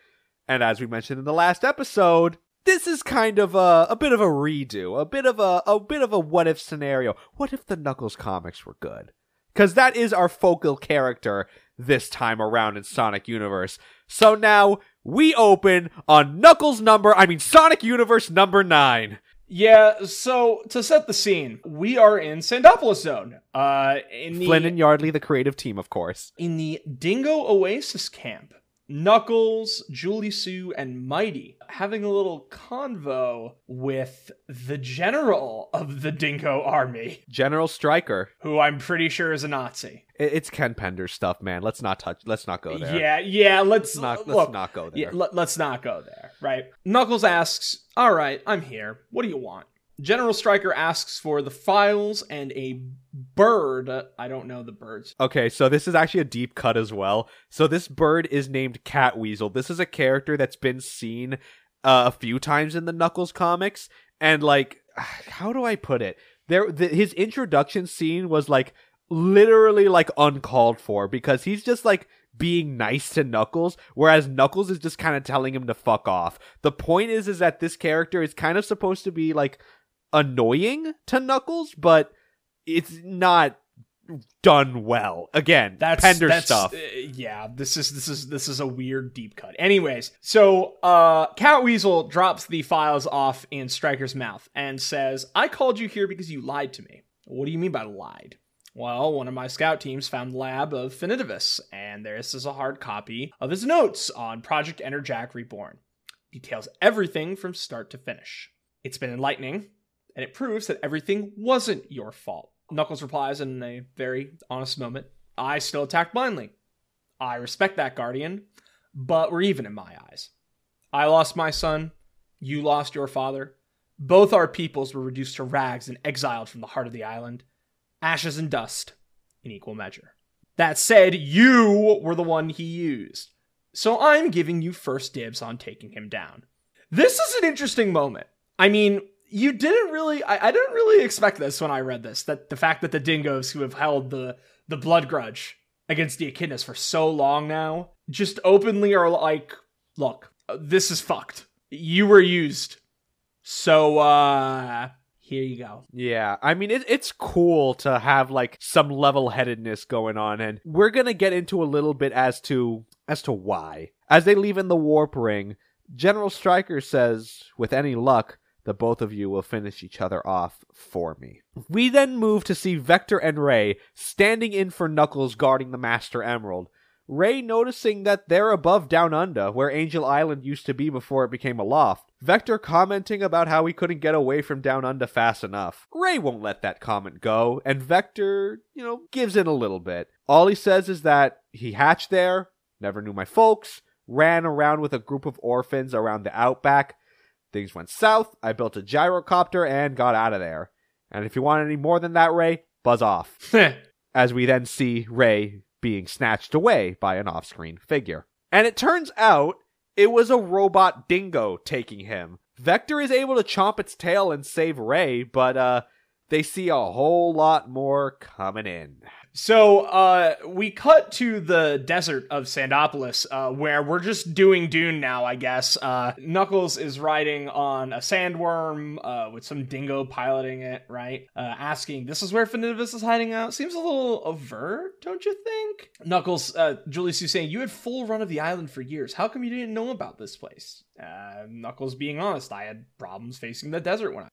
And as we mentioned in the last episode, this is kind of a, a bit of a redo, a bit of a a bit of a what if scenario. What if the Knuckles comics were good? Cuz that is our focal character this time around in Sonic Universe. So now we open on Knuckles number, I mean Sonic Universe number 9. Yeah, so to set the scene, we are in Sandopolis Zone. Uh in the Flynn and Yardley, the creative team, of course. in the Dingo Oasis camp. Knuckles, Julie-Su, and Mighty having a little convo with the general of the Dingo army, General Stryker. who I'm pretty sure is a Nazi. It's Ken Pender stuff, man. Let's not touch. Let's not go there. Yeah, yeah, let's, Let's not. Let's not go there. Yeah, let, let's not go there, right? Knuckles asks, All right, I'm here. What do you want? General Stryker asks for the files and a bird. I don't know the birds. Okay, so this is actually a deep cut as well. So this bird is named Catweasel. This is a character that's been seen uh, a few times in the Knuckles comics, and like, how do I put it? There, the, his introduction scene was like literally like uncalled for because he's just like being nice to Knuckles, whereas Knuckles is just kind of telling him to fuck off. The point is, is that this character is kind of supposed to be like annoying to Knuckles, but it's not done well. Again, That's Pender that's, stuff. uh, yeah, this is this is this is a weird deep cut. Anyways, so uh Catweasel drops the files off in Stryker's mouth and says, "I called you here because you lied to me." What do you mean by lied? Well, one of my scout teams found the lab of Finitevus, and this is a hard copy of his notes on Project Enerjak Reborn. Details everything from start to finish. It's been enlightening, and it proves that everything wasn't your fault. Knuckles replies in a very honest moment I still attacked blindly. I respect that, Guardian, but we're even in my eyes. I lost my son, you lost your father. Both our peoples were reduced to rags and exiled from the heart of the island. Ashes and dust, in equal measure. That said, you were the one he used. So I'm giving you first dibs on taking him down. This is an interesting moment. I mean, you didn't really I, I didn't really expect this when I read this. That the fact that the dingoes who have held the the blood grudge against the echidnas for so long now just openly are like, look, this is fucked. You were used. So uh here you go. Yeah, I mean it, it's cool to have like some level-headedness going on, and we're gonna get into a little bit as to as to why. As they leave in the warp ring, General Stryker says, "With any luck, the both of you will finish each other off for me." We then move to see Vector and Ray standing in for Knuckles guarding the Master Emerald. Ray noticing that they're above Down Under, where Angel Island used to be before it became a loft. Vector commenting about how he couldn't get away from Down Under fast enough. Ray won't let that comment go, and Vector, you know, gives in a little bit. All he says is that he hatched there, never knew my folks, ran around with a group of orphans around the outback. Things went south, I built a gyrocopter and got out of there. And if you want any more than that, Ray, buzz off as we then see Ray being snatched away by an off screen figure. And it turns out it was a robot dingo taking him. Vector is able to chomp its tail and save Ray, but uh they see a whole lot more coming in. So uh, we cut to the desert of Sandopolis, uh, where we're just doing Dune now, I guess. Uh, Knuckles is riding on a sandworm uh, with some dingo piloting it, right? Uh, asking, "This is where Finitevus is hiding out." Seems a little overt, don't you think? Knuckles, uh, Julie-Su is saying, "You had full run of the island for years. How come you didn't know about this place?" Knuckles being honest, I had problems facing the desert when I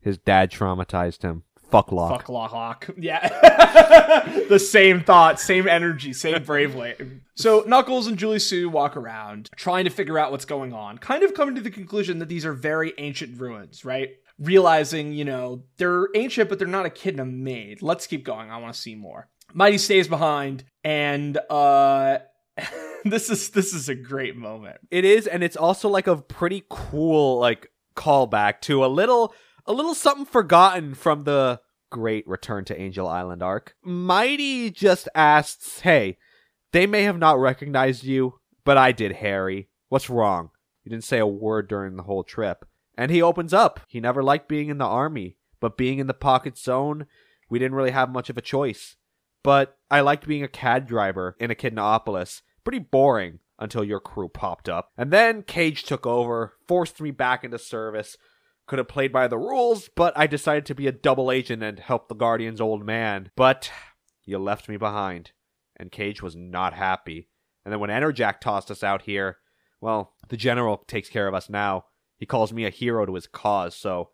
His dad traumatized him. Fuck Locke. Fuck Lockhawk. Yeah. the same thought, same energy, same bravery. So Knuckles and Julie-Su walk around, trying to figure out what's going on, kind of coming to the conclusion that these are very ancient ruins, right? Realizing, you know, they're ancient, but they're not a echidna made. Let's keep going. I want to see more. Mighty stays behind, and uh this is this is a great moment. It is, and it's also like a pretty cool like callback to a little a little something forgotten from the great Return to Angel Island arc. Mighty just asks, Hey, they may have not recognized you, but I did, Harry. What's wrong? You didn't say a word during the whole trip. And he opens up. He never liked being in the army, but being in the pocket zone, we didn't really have much of a choice. But I liked being a cad driver in Echidnaopolis. Pretty boring until your crew popped up. And then Cage took over, forced me back into service. Could have played by the rules, but I decided to be a double agent and help the Guardian's old man. But you left me behind. And Cage was not happy. And then when Enerjak tossed us out here, well, the general takes care of us now. He calls me a hero to his cause, so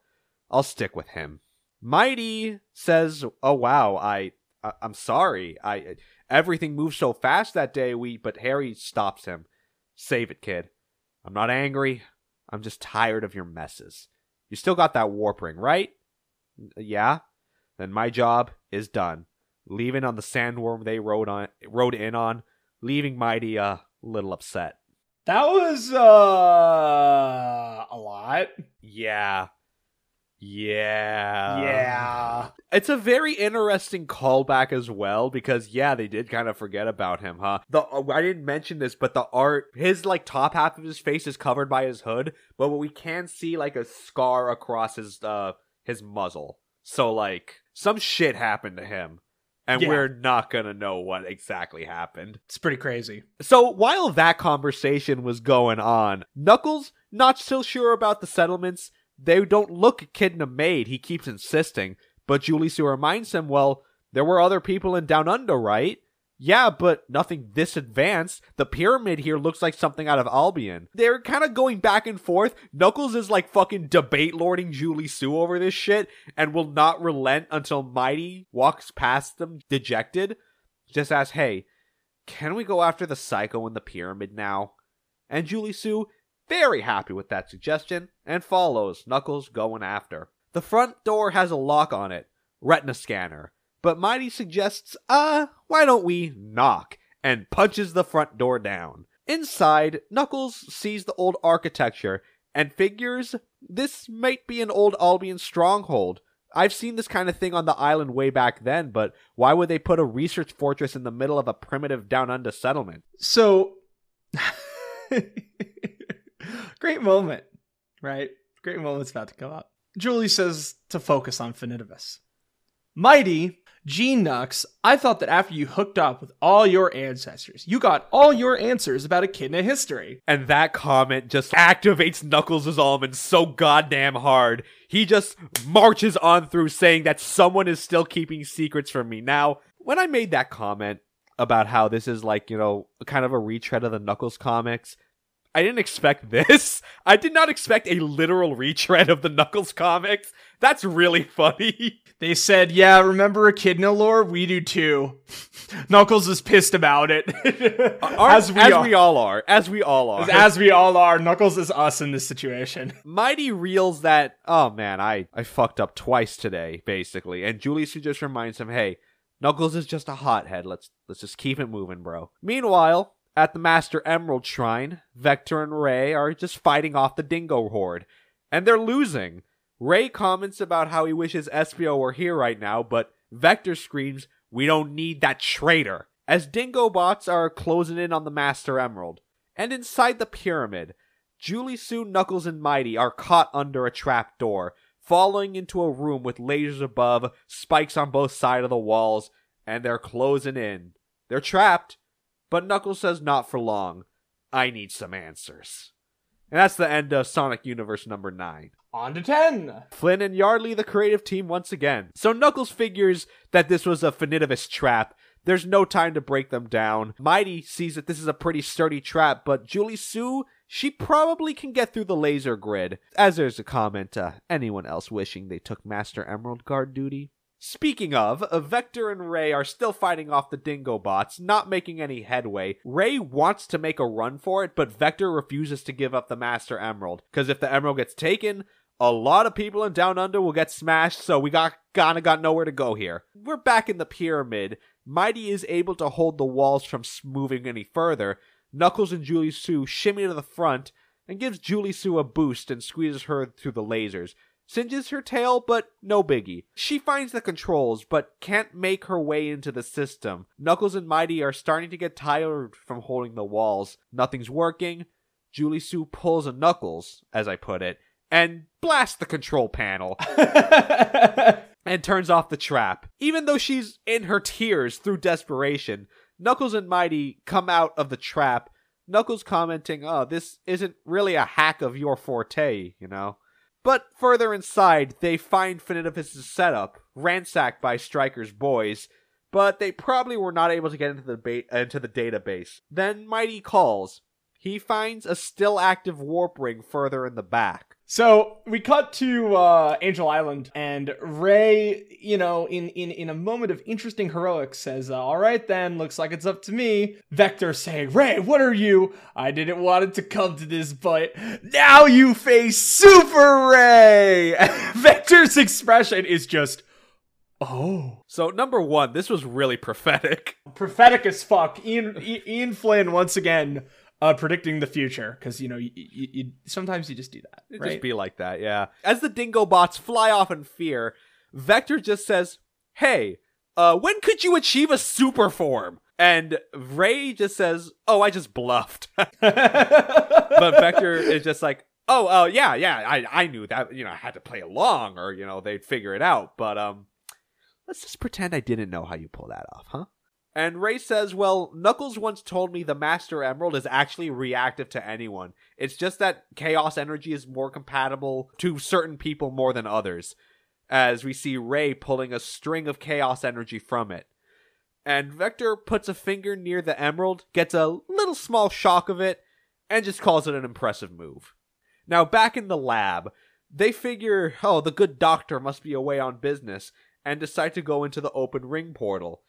I'll stick with him. Mighty says, "Oh wow, I, I I'm sorry. I everything moved so fast that day. We but Harry stops him. Save it, kid. I'm not angry. I'm just tired of your messes. You still got that warp ring, right? Yeah. Then my job is done. Leaving on the sandworm they rode on rode in on, leaving Mighty a little upset. That was uh a lot. Yeah. Yeah. yeah. It's a very interesting callback as well because yeah, they did kind of forget about him, huh? The I didn't mention this, but the art, his like top half of his face is covered by his hood, but we can see like a scar across his uh his muzzle. So like some shit happened to him, and Yeah. we're not gonna know what exactly happened. It's pretty crazy. So while that conversation was going on, Knuckles not so sure about the settlements. They don't look Echidna made. He keeps insisting, but Julie-Su reminds him, "Well, there were other people in Down Under, right?" Yeah, but nothing this advanced. The pyramid here looks like something out of Albion. They're kind of going back and forth. Knuckles is like fucking debate lording Julie-Su over this shit and will not relent until Mighty walks past them dejected. Just asks, hey, can we go after the psycho in the pyramid now? And Julie-Su, very happy with that suggestion, and follows Knuckles going after. The front door has a lock on it, retina scanner, but Mighty suggests, uh, why don't we knock? And punches the front door down. Inside, Knuckles sees the old architecture and figures this might be an old Albion stronghold. I've seen this kind of thing on the island way back then, but why would they put a research fortress in the middle of a primitive down under settlement? So great moment, right? Great moment's about to come up. Julie says to focus on Finitevus. Mighty, Gene Nux, I thought that after you hooked up with all your ancestors, you got all your answers about Echidna history. And that comment just activates Knuckles' almond so goddamn hard. He just marches on through saying that someone is still keeping secrets from me. Now, when I made that comment about how this is like, you know, kind of a retread of the Knuckles comics, I didn't expect this. I did not expect a literal retread of the Knuckles comics. That's really funny. They said, yeah, remember Echidna lore? We do too. Knuckles is pissed about it. as, we as are. we all are. As we all are. As we all are. Knuckles is us in this situation. Mighty reels that, oh man, I, I fucked up twice today, basically. And Julie-Su just reminds him, hey, Knuckles is just a hothead. Let's let's just keep it moving, bro. Meanwhile, at the Master Emerald Shrine, Vector and Ray are just fighting off the Dingo Horde. And they're losing. Ray comments about how he wishes Espio were here right now, but Vector screams, We don't need that traitor. As Dingo bots are closing in on the Master Emerald. And inside the pyramid, Julie-Su, Knuckles, and Mighty are caught under a trap door, falling into a room with lasers above, spikes on both sides of the walls, and they're closing in. They're trapped, but Knuckles says not for long. I need some answers. And that's the end of Sonic Universe number 9. On to 10. Flynn and Yardley, the creative team, once again. So Knuckles figures that this was a Finitevus trap. There's no time to break them down. Mighty sees that this is a pretty sturdy trap, but Julie-Su, she probably can get through the laser grid. As there's a comment, uh, anyone else wishing they took Master Emerald guard duty? Speaking of, Vector and Ray are still fighting off the Dingo bots, not making any headway. Ray wants to make a run for it, but Vector refuses to give up the Master Emerald, because if the Emerald gets taken, a lot of people in Down Under will get smashed, so we got kinda got nowhere to go here. We're back in the pyramid. Mighty is able to hold the walls from moving any further. Knuckles and Julie-Su shimmy to the front and gives Julie-Su a boost and squeezes her through the lasers. Singes her tail, but no biggie. She finds the controls, but can't make her way into the system. Knuckles and Mighty are starting to get tired from holding the walls. Nothing's working. Julie-Su pulls a Knuckles, as I put it, and blasts the control panel and turns off the trap. Even though she's in her tears through desperation, Knuckles and Mighty come out of the trap. Knuckles commenting, Oh, this isn't really a hack of your forte, you know? But further inside, they find Finitevus' setup, ransacked by Stryker's boys, but they probably were not able to get into the, ba- into the database. Then Mighty calls. He finds a still active warp ring further in the back. So we cut to uh, Angel Island, and Ray, you know, in, in, in a moment of interesting heroics, says, "All right, then, looks like it's up to me." Vector saying, "Ray, what are you? I didn't want it to come to this, but now you face Super Ray." Vector's expression is just, "Oh." So, number one, this was really prophetic. prophetic as fuck. Ian Ian Flynn once again uh, predicting the future because you know you, you, you sometimes you just do that, right? just be like that, yeah. As the dingo bots fly off in fear, Vector just says, Hey, uh, when could you achieve a super form? And Ray just says, Oh, I just bluffed. but Vector is just like, Oh, uh, yeah, yeah, I, I knew that, you know, I had to play along or, you know, they'd figure it out. But, um, let's just pretend I didn't know how you pull that off, huh? And Ray says, Well, Knuckles once told me the Master Emerald is actually reactive to anyone. It's just that chaos energy is more compatible to certain people more than others. As we see Ray pulling a string of chaos energy from it. And Vector puts a finger near the emerald, gets a little small shock of it, and just calls it an impressive move. Now, back in the lab, they figure, oh, the good doctor must be away on business, and decide to go into the open ring portal.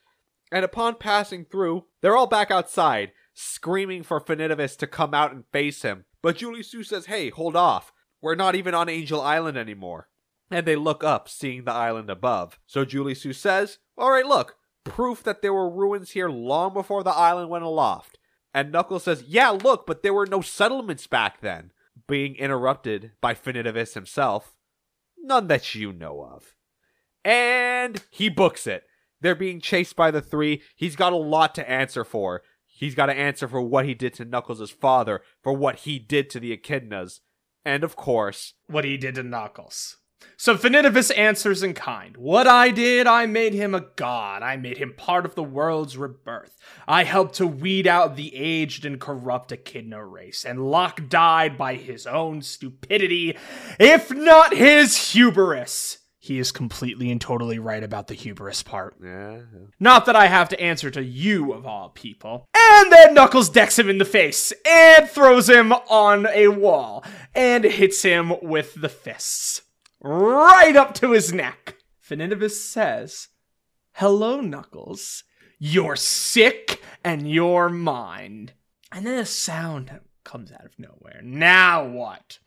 And upon passing through, they're all back outside, screaming for Finitevus to come out and face him. But Julie-Su says, hey, hold off. We're not even on Angel Island anymore. And they look up, seeing the island above. So Julie-Su says, alright, look, proof that there were ruins here long before the island went aloft. And Knuckles says, yeah, look, but there were no settlements back then. Being interrupted by Finitevus himself. None that you know of. And he books it. They're being chased by the three. He's got a lot to answer for. He's got to answer for what he did to Knuckles' father, for what he did to the Echidnas, and of course, what he did to Knuckles. So Finitevus answers in kind. What I did, I made him a god. I made him part of the world's rebirth. I helped to weed out the aged and corrupt Echidna race, and Locke died by his own stupidity, if not his hubris. He is completely and totally right about the hubris part. yeah. Not that I have to answer to you, of all people. And then Knuckles decks him in the face and throws him on a wall and hits him with the fists. Right up to his neck. Finitevus says, Hello, Knuckles. You're sick and you're mine. And then a sound comes out of nowhere. Now what?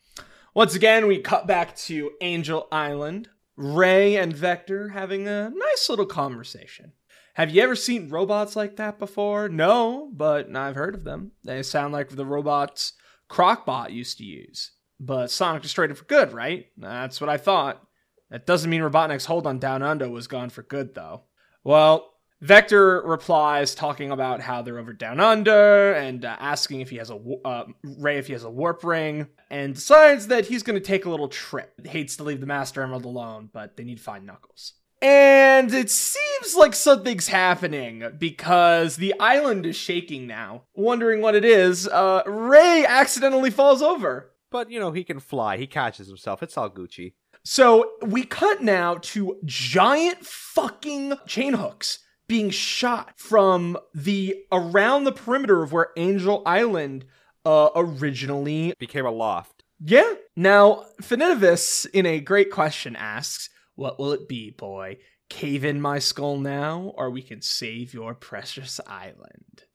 Once again, we cut back to Angel Island. Ray and Vector having a nice little conversation. Have you ever seen robots like that before? No, but I've heard of them. They sound like the robots Crocbot used to use. But Sonic destroyed it for good, right? That's what I thought. That doesn't mean Robotnik's hold on Down Under was gone for good, though. Well, Vector replies talking about how they're over down under and uh, asking if he has a uh, Ray if he has a warp ring and decides that he's going to take a little trip. Hates to leave the Master Emerald alone, but they need to find Knuckles. And it seems like something's happening because the island is shaking now. Wondering what it is, uh, Ray accidentally falls over. But, you know, he can fly. He catches himself. It's all Gucci. So we cut now to giant fucking chain hooks being shot from the around the perimeter of where Angel Island uh, originally. Became a loft. Yeah. Now Finitevus, in a great question, asks, "What will it be, boy? Cave in my skull now, or we can save your precious island."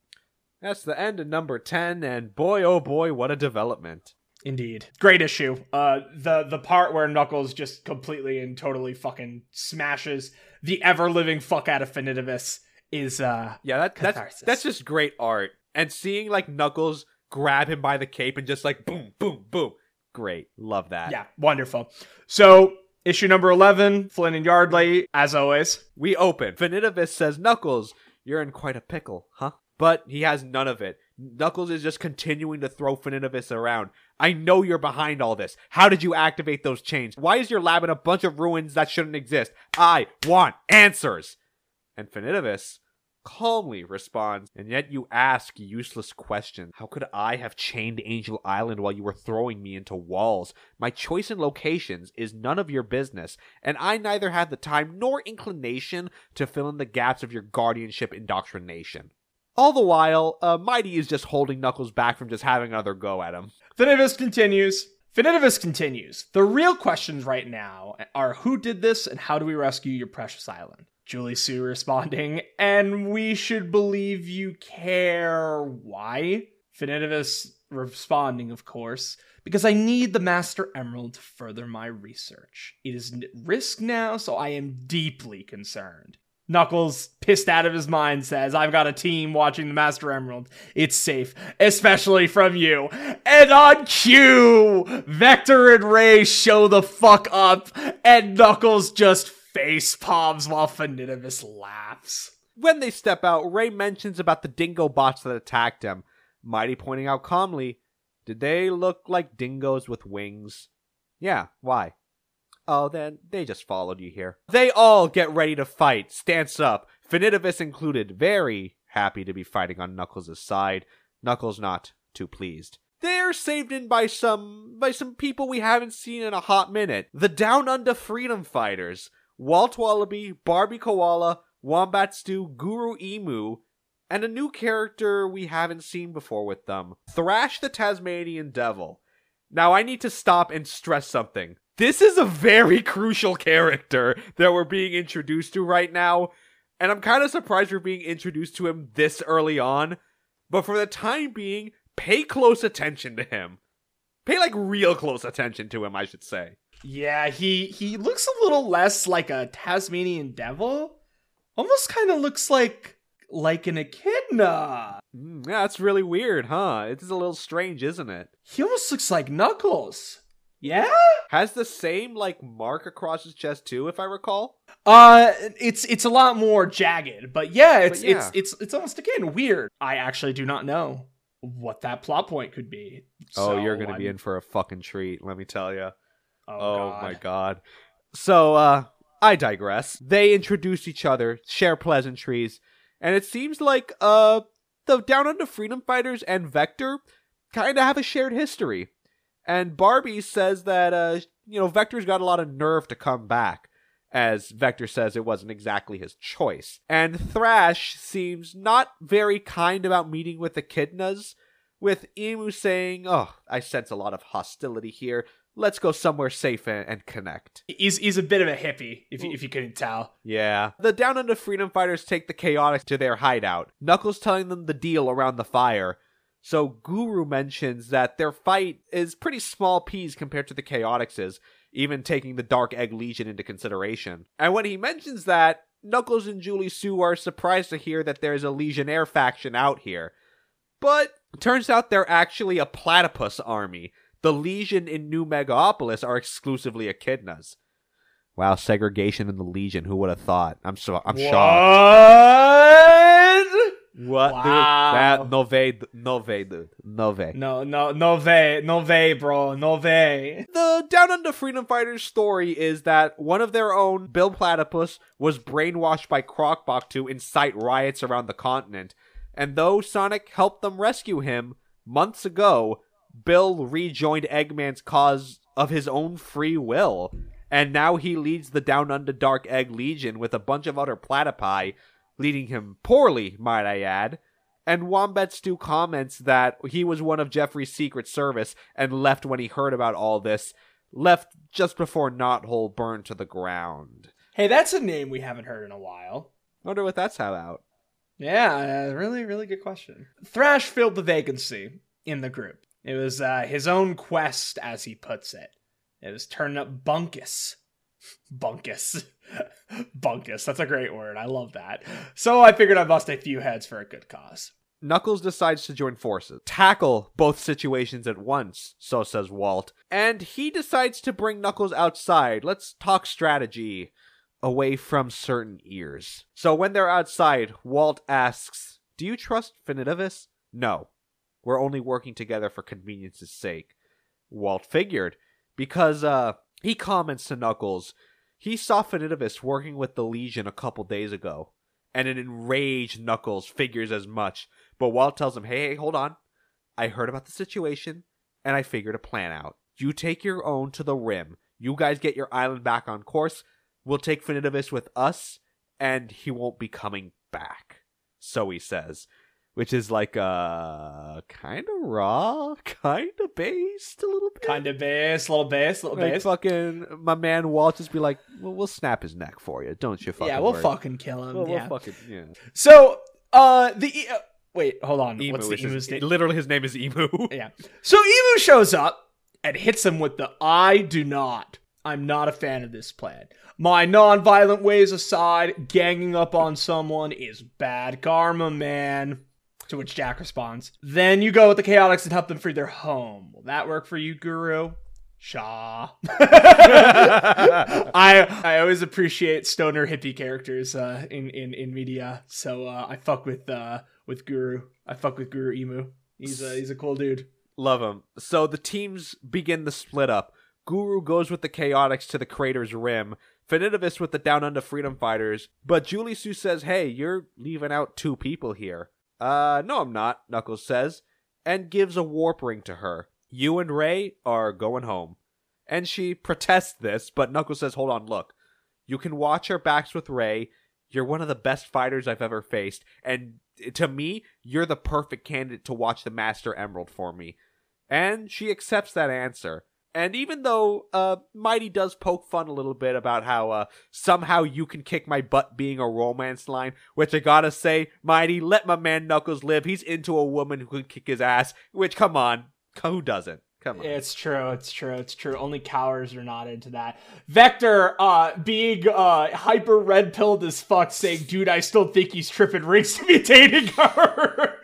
That's the end of number 10, and boy, oh boy, what a development. Indeed. Great issue. Uh the the part where Knuckles just completely and totally fucking smashes the ever living fuck out of Finitevus is uh Yeah, that, that's, Catharsis. that's just great art. And seeing, like, Knuckles grab him by the cape and just, like, boom, boom, boom. Great. Love that. yeah, wonderful. So issue number 11, Flynn and Yardley as always. We open. Finitevus says, Knuckles, you're in quite a pickle, huh? But he has none of it. Knuckles is just continuing to throw Finitevus around. I know you're behind all this. How did you activate those chains? Why is your lab in a bunch of ruins that shouldn't exist? I want answers. And Finitevus calmly responds, and yet you ask useless questions. How could I have chained Angel Island while you were throwing me into walls? My choice in locations is none of your business, and I neither had the time nor inclination to fill in the gaps of your guardianship indoctrination. All the while, uh, Mighty is just holding Knuckles back from just having another go at him. Finitevus continues. Finitevus continues. The real questions right now are who did this and how do we rescue your precious island? Julie-Su responding, and we should believe you care why? Finitevus responding, of course, because I need the Master Emerald to further my research. It is at risk now, so I am deeply concerned. Knuckles, pissed out of his mind, says, I've got a team watching the Master Emerald. It's safe, especially from you. And on cue, Vector and Ray show the fuck up, and Knuckles just face palms while Finitevus laughs. When they step out, Ray mentions about the dingo bots that attacked him, Mighty pointing out calmly, Did they look like dingoes with wings? Yeah, why? Oh, then they just followed you here. They all get ready to fight, stance up, Finitevus included, very happy to be fighting on Knuckles' side. Knuckles not too pleased. They're saved in by some by some people we haven't seen in a hot minute. The Down Under Freedom Fighters. Walt Wallaby, Barbie Koala, Wombat Stew, Guru Emu, and a new character we haven't seen before with them Thrash the Tasmanian Devil. Now, I need to stop and stress something. This is a very crucial character that we're being introduced to right now, and I'm kind of surprised we're being introduced to him this early on. But for the time being, pay close attention to him. Pay like real close attention to him, I should say. Yeah, he he looks a little less like a Tasmanian devil. Almost kind of looks like like an echidna. Mm, yeah, that's really weird, huh? It is a little strange, isn't it? He almost looks like Knuckles. Yeah? Has the same like mark across his chest too, if I recall. Uh it's it's a lot more jagged, but yeah, it's But yeah. it's it's it's almost again weird. I actually do not know what that plot point could be. oh, you're gonna be in for a fucking treat, let me tell you. Oh, Oh, God. my god. So, uh, I digress. They introduce each other, share pleasantries, and it seems like, uh, the Down Under Freedom Fighters and Vector kind of have a shared history. And Barbie says that, uh, you know, Vector's got a lot of nerve to come back, as Vector says it wasn't exactly his choice. And Thrash seems not very kind about meeting with Echidnas, with Emu saying, Oh, I sense a lot of hostility here. Let's go somewhere safe and, and connect. He's he's a bit of a hippie, if you, if you couldn't tell. Yeah. The Down Under Freedom Fighters take the Chaotix to their hideout, Knuckles telling them the deal around the fire. So Guru mentions that their fight is pretty small peas compared to the Chaotix's, even taking the Dark Egg Legion into consideration. And when he mentions that, Knuckles and Julie Sue are surprised to hear that there's a Legionnaire faction out here. But turns out they're actually a platypus army. The Legion in New Megapolis are exclusively echidnas. Wow, segregation in the Legion. Who would have thought? I'm so I'm shocked. What? Wow. Dude? That no way, no way, dude, no way. No, no, no way, no way, bro, no way. The Down Under Freedom Fighters story is that one of their own, Bill Platypus, was brainwashed by Crocbot to incite riots around the continent. And though Sonic helped them rescue him months ago, Bill rejoined Eggman's cause of his own free will. And now he leads the Down Under Dark Egg Legion with a bunch of other platypi, leading him poorly, might I add. And Wombat Stew comments that he was one of Geoffrey's Secret Service and left when he heard about all this, left just before Knothole burned to the ground. Hey, that's a name we haven't heard in a while. Wonder what that's about. Yeah, uh, really, really good question. Thrash filled the vacancy in the group. It was uh, his own quest, as he puts it. It was turning up Bunkus. Bunkus. Bunkus. That's a great word. I love that. So I figured I'd bust a few heads for a good cause. Knuckles decides to join forces, tackle both situations at once, so says Walt, and he decides to bring Knuckles outside. Let's talk strategy away from certain ears. So when they're outside, Walt asks, Do you trust Finitevus? No. We're only working together for convenience's sake. Walt figured because uh he comments to Knuckles he saw Finitevus working with the Legion a couple days ago, and an enraged Knuckles figures as much. But Walt tells him, "Hey, hey, hold on. I heard about the situation, and I figured a plan out. You take your own to the rim. You guys get your island back on course. We'll take Finitevus with us, and he won't be coming back." So he says which is like uh kind of raw, kind of based a little bit. Kind of bass, little bass, little like bass. fucking my man Walt just be like, well, we'll snap his neck for you. Don't you fucking yeah, we'll worry. fucking kill him. We'll, yeah. we'll fucking yeah. So, uh, the e- uh, wait, hold on. Emu What's the is his- name? Literally, his name is Emu. Yeah. So Emu shows up and hits him with the I do not. I'm not a fan of this plan. My non-violent ways aside, ganging up on someone is bad karma, man. To which Jack responds, Then you go with the Chaotix and help them free their home. Will that work for you, Guru? Shaw. I I always appreciate stoner hippie characters uh, in, in, in media. So uh, I fuck with uh, with Guru. I fuck with Guru Emu. He's a he's a cool dude. Love him. So the teams begin the split up. Guru goes with the Chaotix to the crater's rim. Finitevus with the Down Under Freedom Fighters. But Julie-Su says, "Hey, you're leaving out two people here." Uh, no, I'm not. Knuckles says, and gives a warp ring to her. You and Ray are going home. And she protests this, but Knuckles says, Hold on, look. You can watch our backs with Ray. You're one of the best fighters I've ever faced. And to me, you're the perfect candidate to watch the Master Emerald for me. And she accepts that answer. And even though uh, Mighty does poke fun a little bit about how uh, somehow you can kick my butt being a romance line, which I gotta say, Mighty, let my man Knuckles live. He's into a woman who can kick his ass, which, come on, who doesn't? Come on. It's true. It's true. It's true. Only cowards are not into that. Vector, uh, being uh hyper red pilled as fuck, saying, "Dude, I still think he's tripping rings to be dating her."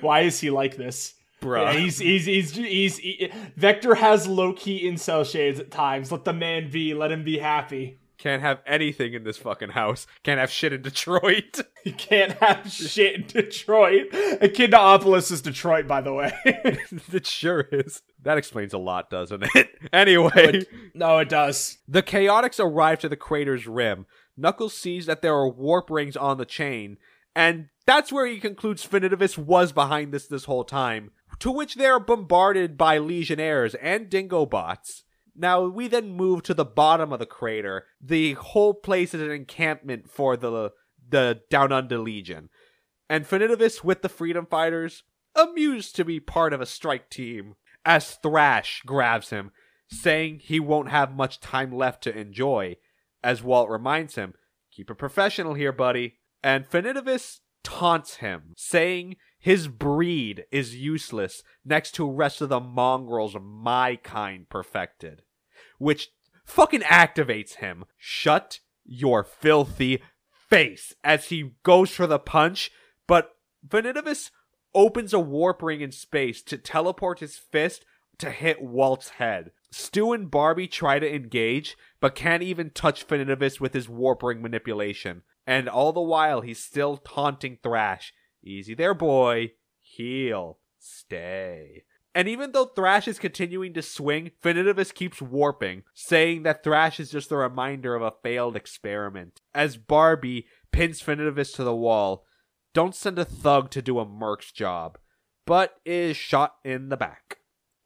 Why is he like this? Bruh. Yeah, he's, he's he's he's he- Vector has low key incel shades at times. Let the man be. Let him be happy. Can't have anything in this fucking house. Can't have shit in Detroit. You can't have shit in Detroit. Echidnaopolis is Detroit, by the way. it sure is. That explains a lot, doesn't it? Anyway, no, it does. the Chaotix arrive to the crater's rim. Knuckles sees that there are warp rings on the chain, and that's where he concludes Finitevus was behind this this whole time. To which they are bombarded by Legionnaires and Dingo bots. Now we then move to the bottom of the crater. The whole place is an encampment for the the Down Under Legion. And Finitevus with the Freedom Fighters, amused to be part of a strike team, as Thrash grabs him, saying he won't have much time left to enjoy, as Walt reminds him, Keep it professional here, buddy. And Finitevus taunts him, saying his breed is useless next to rest of the mongrels my kind perfected. Which fucking activates him. Shut your filthy face as he goes for the punch, but Finitevus opens a warp ring in space to teleport his fist to hit Walt's head. Stew and Barbie try to engage, but can't even touch Finitevus with his warp ring manipulation. And all the while, he's still taunting Thrash. Easy there, boy. Heal. Stay. And even though Thrash is continuing to swing, Finitevus keeps warping, saying that Thrash is just a reminder of a failed experiment. As Barbie pins Finitevus to the wall, don't send a thug to do a merc's job, but is shot in the back.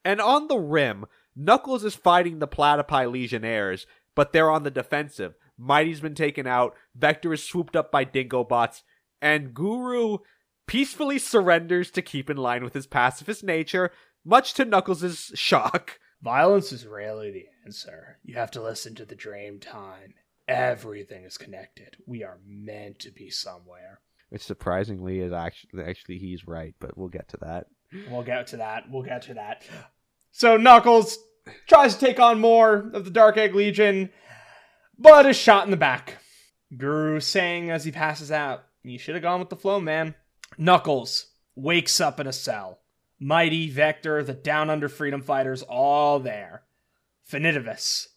And on the rim, Knuckles is fighting the Platypi Legionnaires, but they're on the defensive. Mighty's been taken out, Vector is swooped up by Dingo bots, and Guru peacefully surrenders to keep in line with his pacifist nature, much to Knuckles' shock. Violence is rarely the answer. You have to listen to the dream time. Everything is connected. We are meant to be somewhere. Which surprisingly is actually actually he's right, but we'll get to that. We'll get to that. We'll get to that. So Knuckles tries to take on more of the Dark Egg Legion, but is shot in the back. Guru saying as he passes out, "You should have gone with the flow, man." Knuckles wakes up in a cell. Mighty, Vector, the Down Under Freedom Fighters, all there. Finitevus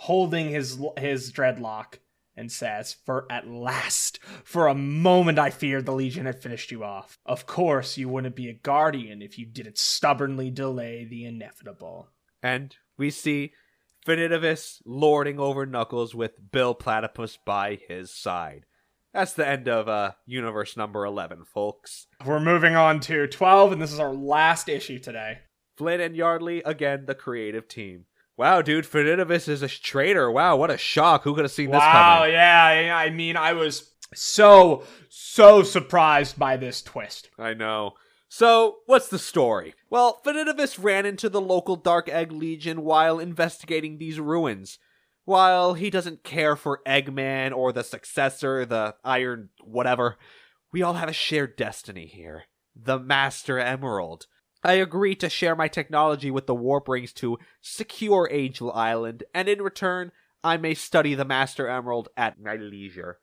holding his his dreadlock and says, For at last, for a moment I feared the Legion had finished you off. Of course, you wouldn't be a guardian if you didn't stubbornly delay the inevitable. And we see Finitevus lording over Knuckles with Bill Platypus by his side. That's the end of uh, universe number 11, folks. We're moving on to 12, and this is our last issue today. Flynn and Yardley, again, the creative team. Wow, dude, Finitevus is a traitor. Wow, what a shock. Who could have seen this Wow, coming? yeah. I mean, I was so, so surprised by this twist. I know. So, what's the story? Well, Finitevus ran into the local Dark Egg Legion while investigating these ruins. While he doesn't care for Eggman or the successor, the Iron whatever, we all have a shared destiny here. The Master Emerald. I agree to share my technology with the Warp Rings to secure Angel Island, and in return, I may study the Master Emerald at my leisure.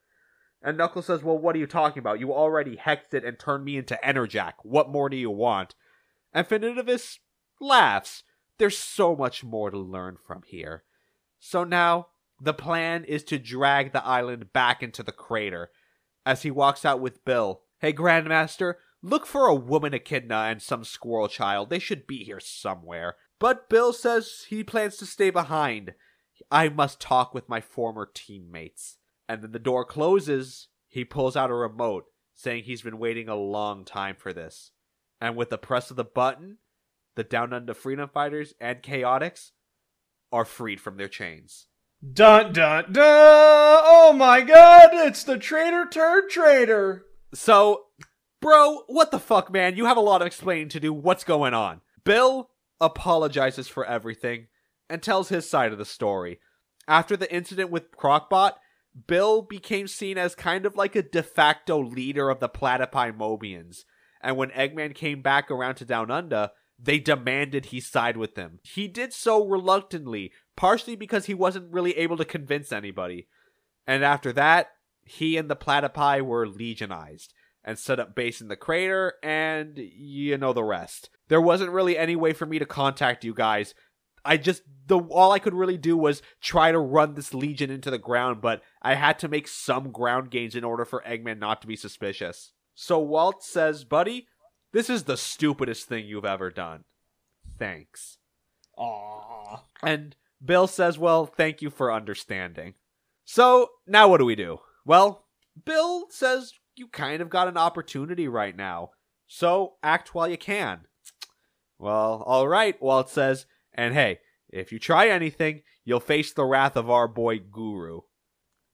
And Knuckles says, Well, what are you talking about? You already hexed it and turned me into Enerjak. What more do you want? And Finitevus laughs. There's so much more to learn from here. So now, the plan is to drag the island back into the crater. As he walks out with Bill, Hey, Grandmaster, look for a woman echidna and some squirrel child. They should be here somewhere. But Bill says he plans to stay behind. I must talk with my former teammates. And then the door closes. He pulls out a remote, saying he's been waiting a long time for this. And with the press of the button, the Down Under Freedom Fighters and Chaotix are freed from their chains. Dun dun dun! Oh my god, it's the traitor turned traitor! So, bro, what the fuck, man? You have a lot of explaining to do. What's going on? Bill apologizes for everything and tells his side of the story. After the incident with Crocbot, Bill became seen as kind of like a de facto leader of the Platypi Mobians. And when Eggman came back around to Down Under, they demanded he side with them. He did so reluctantly, partially because he wasn't really able to convince anybody. And after that, he and the Platypi were legionized and set up base in the crater, and you know the rest. There wasn't really any way for me to contact you guys. I just the all I could really do was try to run this legion into the ground, but I had to make some ground gains in order for Eggman not to be suspicious. So Walt says, "Buddy, this is the stupidest thing you've ever done. Thanks." Aww. And Bill says, Well, thank you for understanding. So, now what do we do? Well, Bill says you kind of got an opportunity right now. So, act while you can. Well, alright, Walt says, and hey, if you try anything, you'll face the wrath of our boy Guru.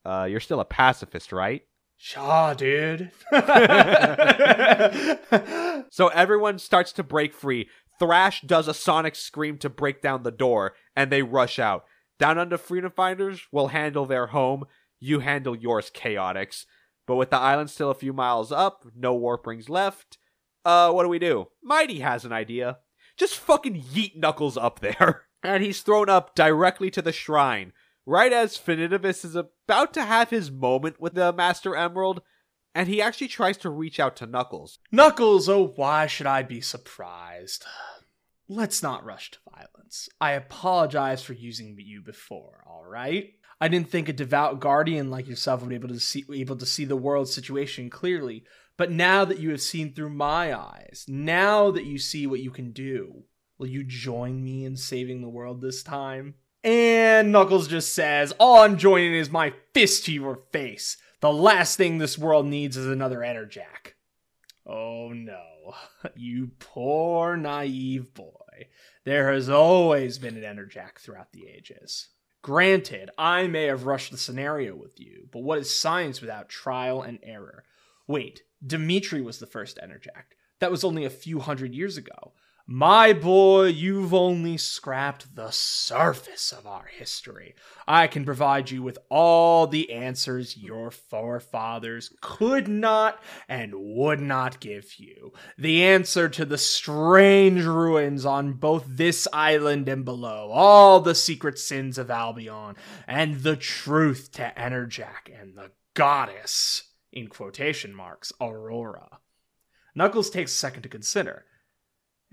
Uh, you're still a pacifist, right? Shaw, dude. So everyone starts to break free. Thrash does a sonic scream to break down the door, and they rush out. Down under Freedom Fighters will handle their home. You handle yours, Chaotix. But with the island still a few miles up, no warp rings left. Uh, what do we do? Mighty has an idea. Just fucking yeet Knuckles up there. And he's thrown up directly to the shrine, right as Finitevus is about to have his moment with the Master Emerald, and he actually tries to reach out to Knuckles. Knuckles, oh, why should I be surprised? Let's not rush to violence. I apologize for using you before, alright? I didn't think a devout guardian like yourself would be able to see able to see the world's situation clearly. But now that you have seen through my eyes, now that you see what you can do, will you join me in saving the world this time? And Knuckles just says, All I'm joining is my fist to your face. The last thing this world needs is another Enerjak. Oh no, you poor naive boy. There has always been an Enerjak throughout the ages. Granted, I may have rushed the scenario with you, but what is science without trial and error? Wait, Dimitri was the first Enerjak. That was only a few hundred years ago. My boy, you've only scrapped the surface of our history. I can provide you with all the answers your forefathers could not and would not give you. The answer to the strange ruins on both this island and below, all the secret sins of Albion, and the truth to Enerjak and the goddess, in quotation marks, Aurora. Knuckles takes a second to consider.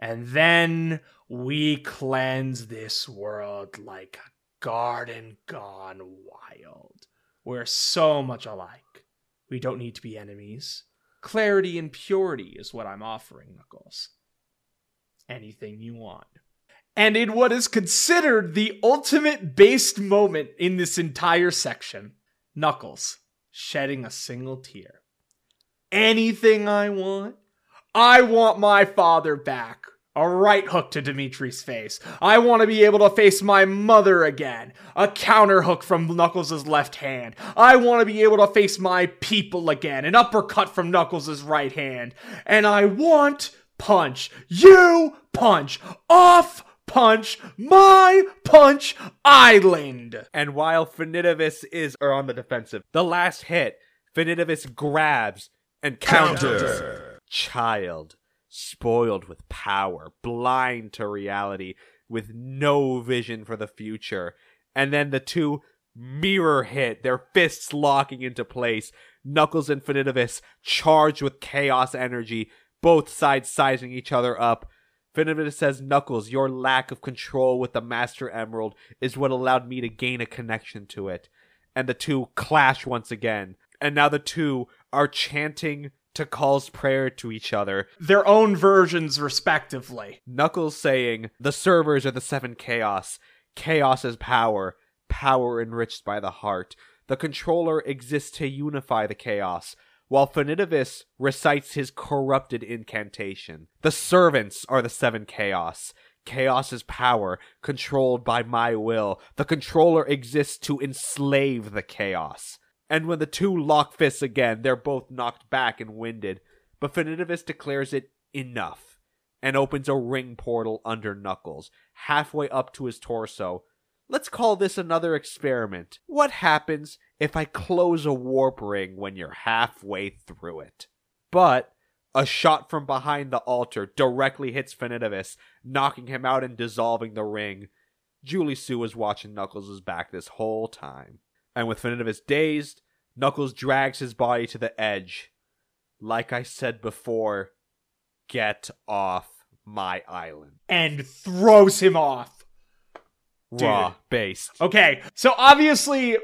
And then we cleanse this world like a garden gone wild. We're so much alike. We don't need to be enemies. Clarity and purity is what I'm offering, Knuckles. Anything you want. And in what is considered the ultimate based moment in this entire section, Knuckles shedding a single tear. Anything I want? I want my father back. A right hook to Dimitri's face. I want to be able to face my mother again. A counter hook from Knuckles' left hand. I want to be able to face my people again. An uppercut from Knuckles' right hand. And I want punch. You punch. Off punch. My punch island. And while Finitevus is are on the defensive, the last hit, Finitevus grabs and counters. Child, spoiled with power, blind to reality, with no vision for the future. And then the two mirror hit, their fists locking into place. Knuckles and Finitevus charged with chaos energy, both sides sizing each other up. Finitevus says, Knuckles, your lack of control with the Master Emerald is what allowed me to gain a connection to it. And the two clash once again. And now the two are chanting Tikal's prayer to each other. Their own versions, respectively. Knuckles saying, The servers are the seven chaos. Chaos is power. Power enriched by the heart. The controller exists to unify the chaos. While Finitevus recites his corrupted incantation. The servants are the seven chaos. Chaos is power, controlled by my will. The controller exists to enslave the chaos. And when the two lock fists again, they're both knocked back and winded. But Finitevus declares it enough and opens a ring portal under Knuckles, halfway up to his torso. Let's call this another experiment. What happens if I close a warp ring when you're halfway through it? But a shot from behind the altar directly hits Finitevus, knocking him out and dissolving the ring. Julie-Su was watching Knuckles' back this whole time. And with Finitevus dazed, Knuckles drags his body to the edge. Like I said before, get off my island. And throws him off. Raw based. Okay, so obviously,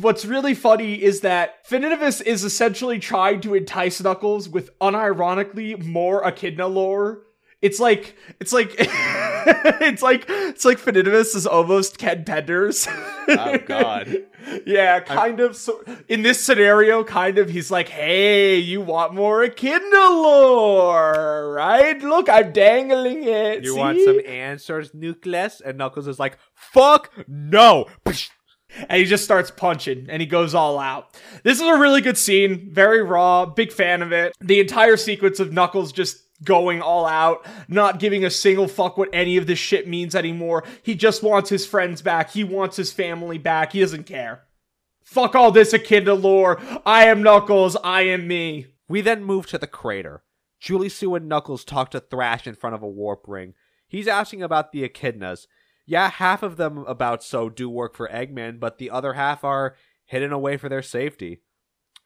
what's really funny is that Finitevus is essentially trying to entice Knuckles with unironically more Echidna lore. It's like it's like it's like it's like Finitevus is almost Ken Penders. Oh, God. yeah, kind of. So in this scenario, kind of, he's like, "Hey, you want more Echidna lore, right? Look, I'm dangling it. You see? want some answers, Nucleus? And Knuckles is like, fuck no! And he just starts punching and he goes all out. This is a really good scene, very raw, big fan of it. The entire sequence of Knuckles just going all out, not giving a single fuck what any of this shit means anymore. He just wants his friends back. He wants his family back. He doesn't care. Fuck all this Echidna lore. I am Knuckles. I am me. We then move to the crater. Julie-Su and Knuckles talk to Thrash in front of a warp ring. He's asking about the echidnas. Yeah, half of them about so do work for Eggman, but the other half are hidden away for their safety.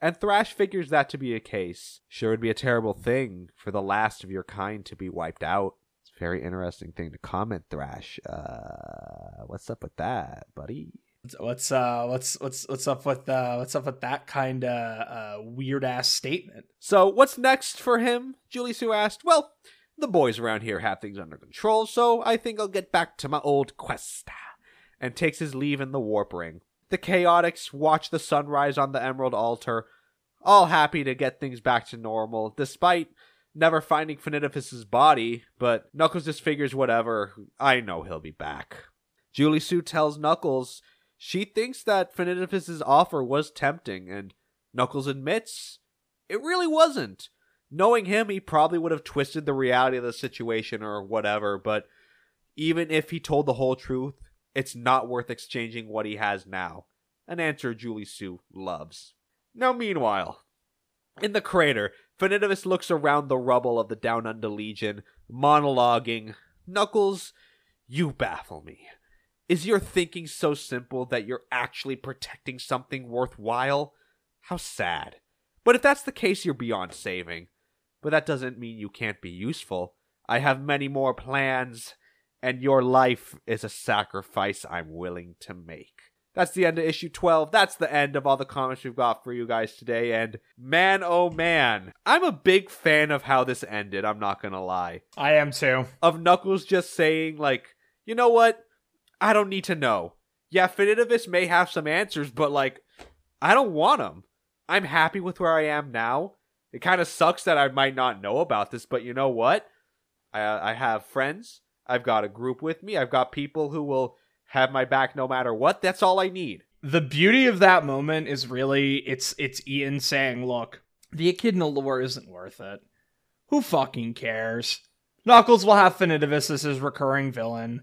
And Thrash figures that to be a case. Sure would be a terrible thing for the last of your kind to be wiped out. It's a very interesting thing to comment, Thrash. Uh, what's up with that, buddy? What's uh what's what's what's up with uh what's up with that kind of uh weird ass statement? So, what's next for him? Julie-Su asked. Well, the boys around here have things under control, so I think I'll get back to my old quest. And takes his leave in the warp ring. The Chaotix watch the sunrise on the Emerald Altar, all happy to get things back to normal, despite never finding Finitevus's body, but Knuckles just figures whatever, I know he'll be back. Julie-Su tells Knuckles she thinks that Finitevus's offer was tempting, and Knuckles admits it really wasn't. Knowing him, he probably would have twisted the reality of the situation or whatever, but even if he told the whole truth, it's not worth exchanging what he has now. An answer Julie-Su loves. Now, meanwhile, in the crater, Finitevus looks around the rubble of the Down Under Legion, monologuing, Knuckles, you baffle me. Is your thinking so simple that you're actually protecting something worthwhile? How sad. But if that's the case, you're beyond saving. But that doesn't mean you can't be useful. I have many more plans, and your life is a sacrifice I'm willing to make. That's the end of issue 12. That's the end of all the comments we've got for you guys today. And man, oh man, I'm a big fan of how this ended. I'm not gonna lie. I am too. Of Knuckles just saying, like, you know what? I don't need to know. Yeah, Finitevus may have some answers, but like, I don't want them. I'm happy with where I am now. It kind of sucks that I might not know about this, but you know what? I I have friends. I've got a group with me. I've got people who will have my back no matter what. That's all I need. the beauty of that moment is really it's it's Ian saying, "Look, the Echidna lore isn't worth it. Who fucking cares? Knuckles will have Finitevus as his recurring villain,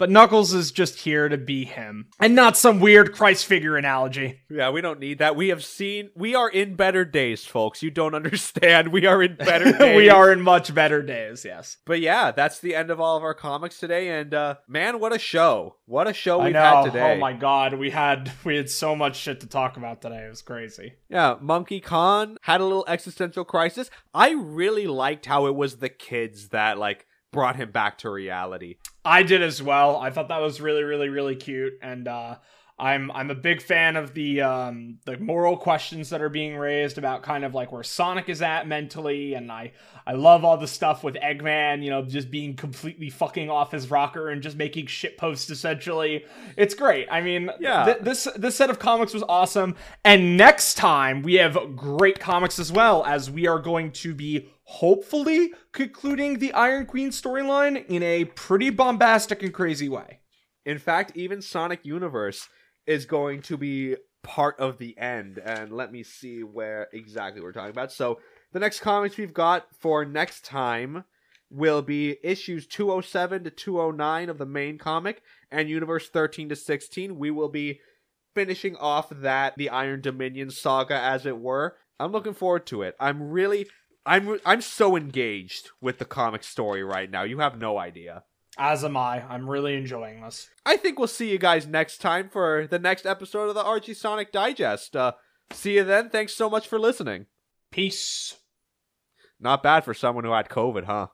but Knuckles is just here to be him, and not some weird Christ figure analogy." Yeah, we don't need that. We have seen. We are in better days, folks. You don't understand. We are in better days. we are in much better days. Yes, But yeah, that's the end of all of our comics today. And uh, man, what a show! What a show we've had today. Oh my god, we had we had so much shit to talk about today. It was crazy. Yeah, Monkey Khan had a little existential crisis. I really liked how it was the kids that like brought him back to reality. I did as well. I thought that was really, really, really cute, and uh, I'm I'm a big fan of the um, the moral questions that are being raised about kind of like where Sonic is at mentally, and I I love all the stuff with Eggman, you know, just being completely fucking off his rocker and just making shit posts essentially. It's great. I mean, Yeah. th- this this set of comics was awesome, and next time we have great comics as well as we are going to be hopefully concluding the Iron Queen storyline in a pretty bombastic and crazy way. In fact, even Sonic Universe is going to be part of the end. And let me see where exactly we're talking about. So the next comics we've got for next time will be issues 207 to 209 of the main comic and universe 13 to 16 we will be finishing off that the iron dominion saga as it were i'm looking forward to it i'm really i'm i'm so engaged with the comic story right now you have no idea As am I. I'm really enjoying this. I think we'll see you guys next time for the next episode of the Archie Sonic Digest. Uh, see you then. Thanks so much for listening. Peace. Not bad for someone who had COVID, huh?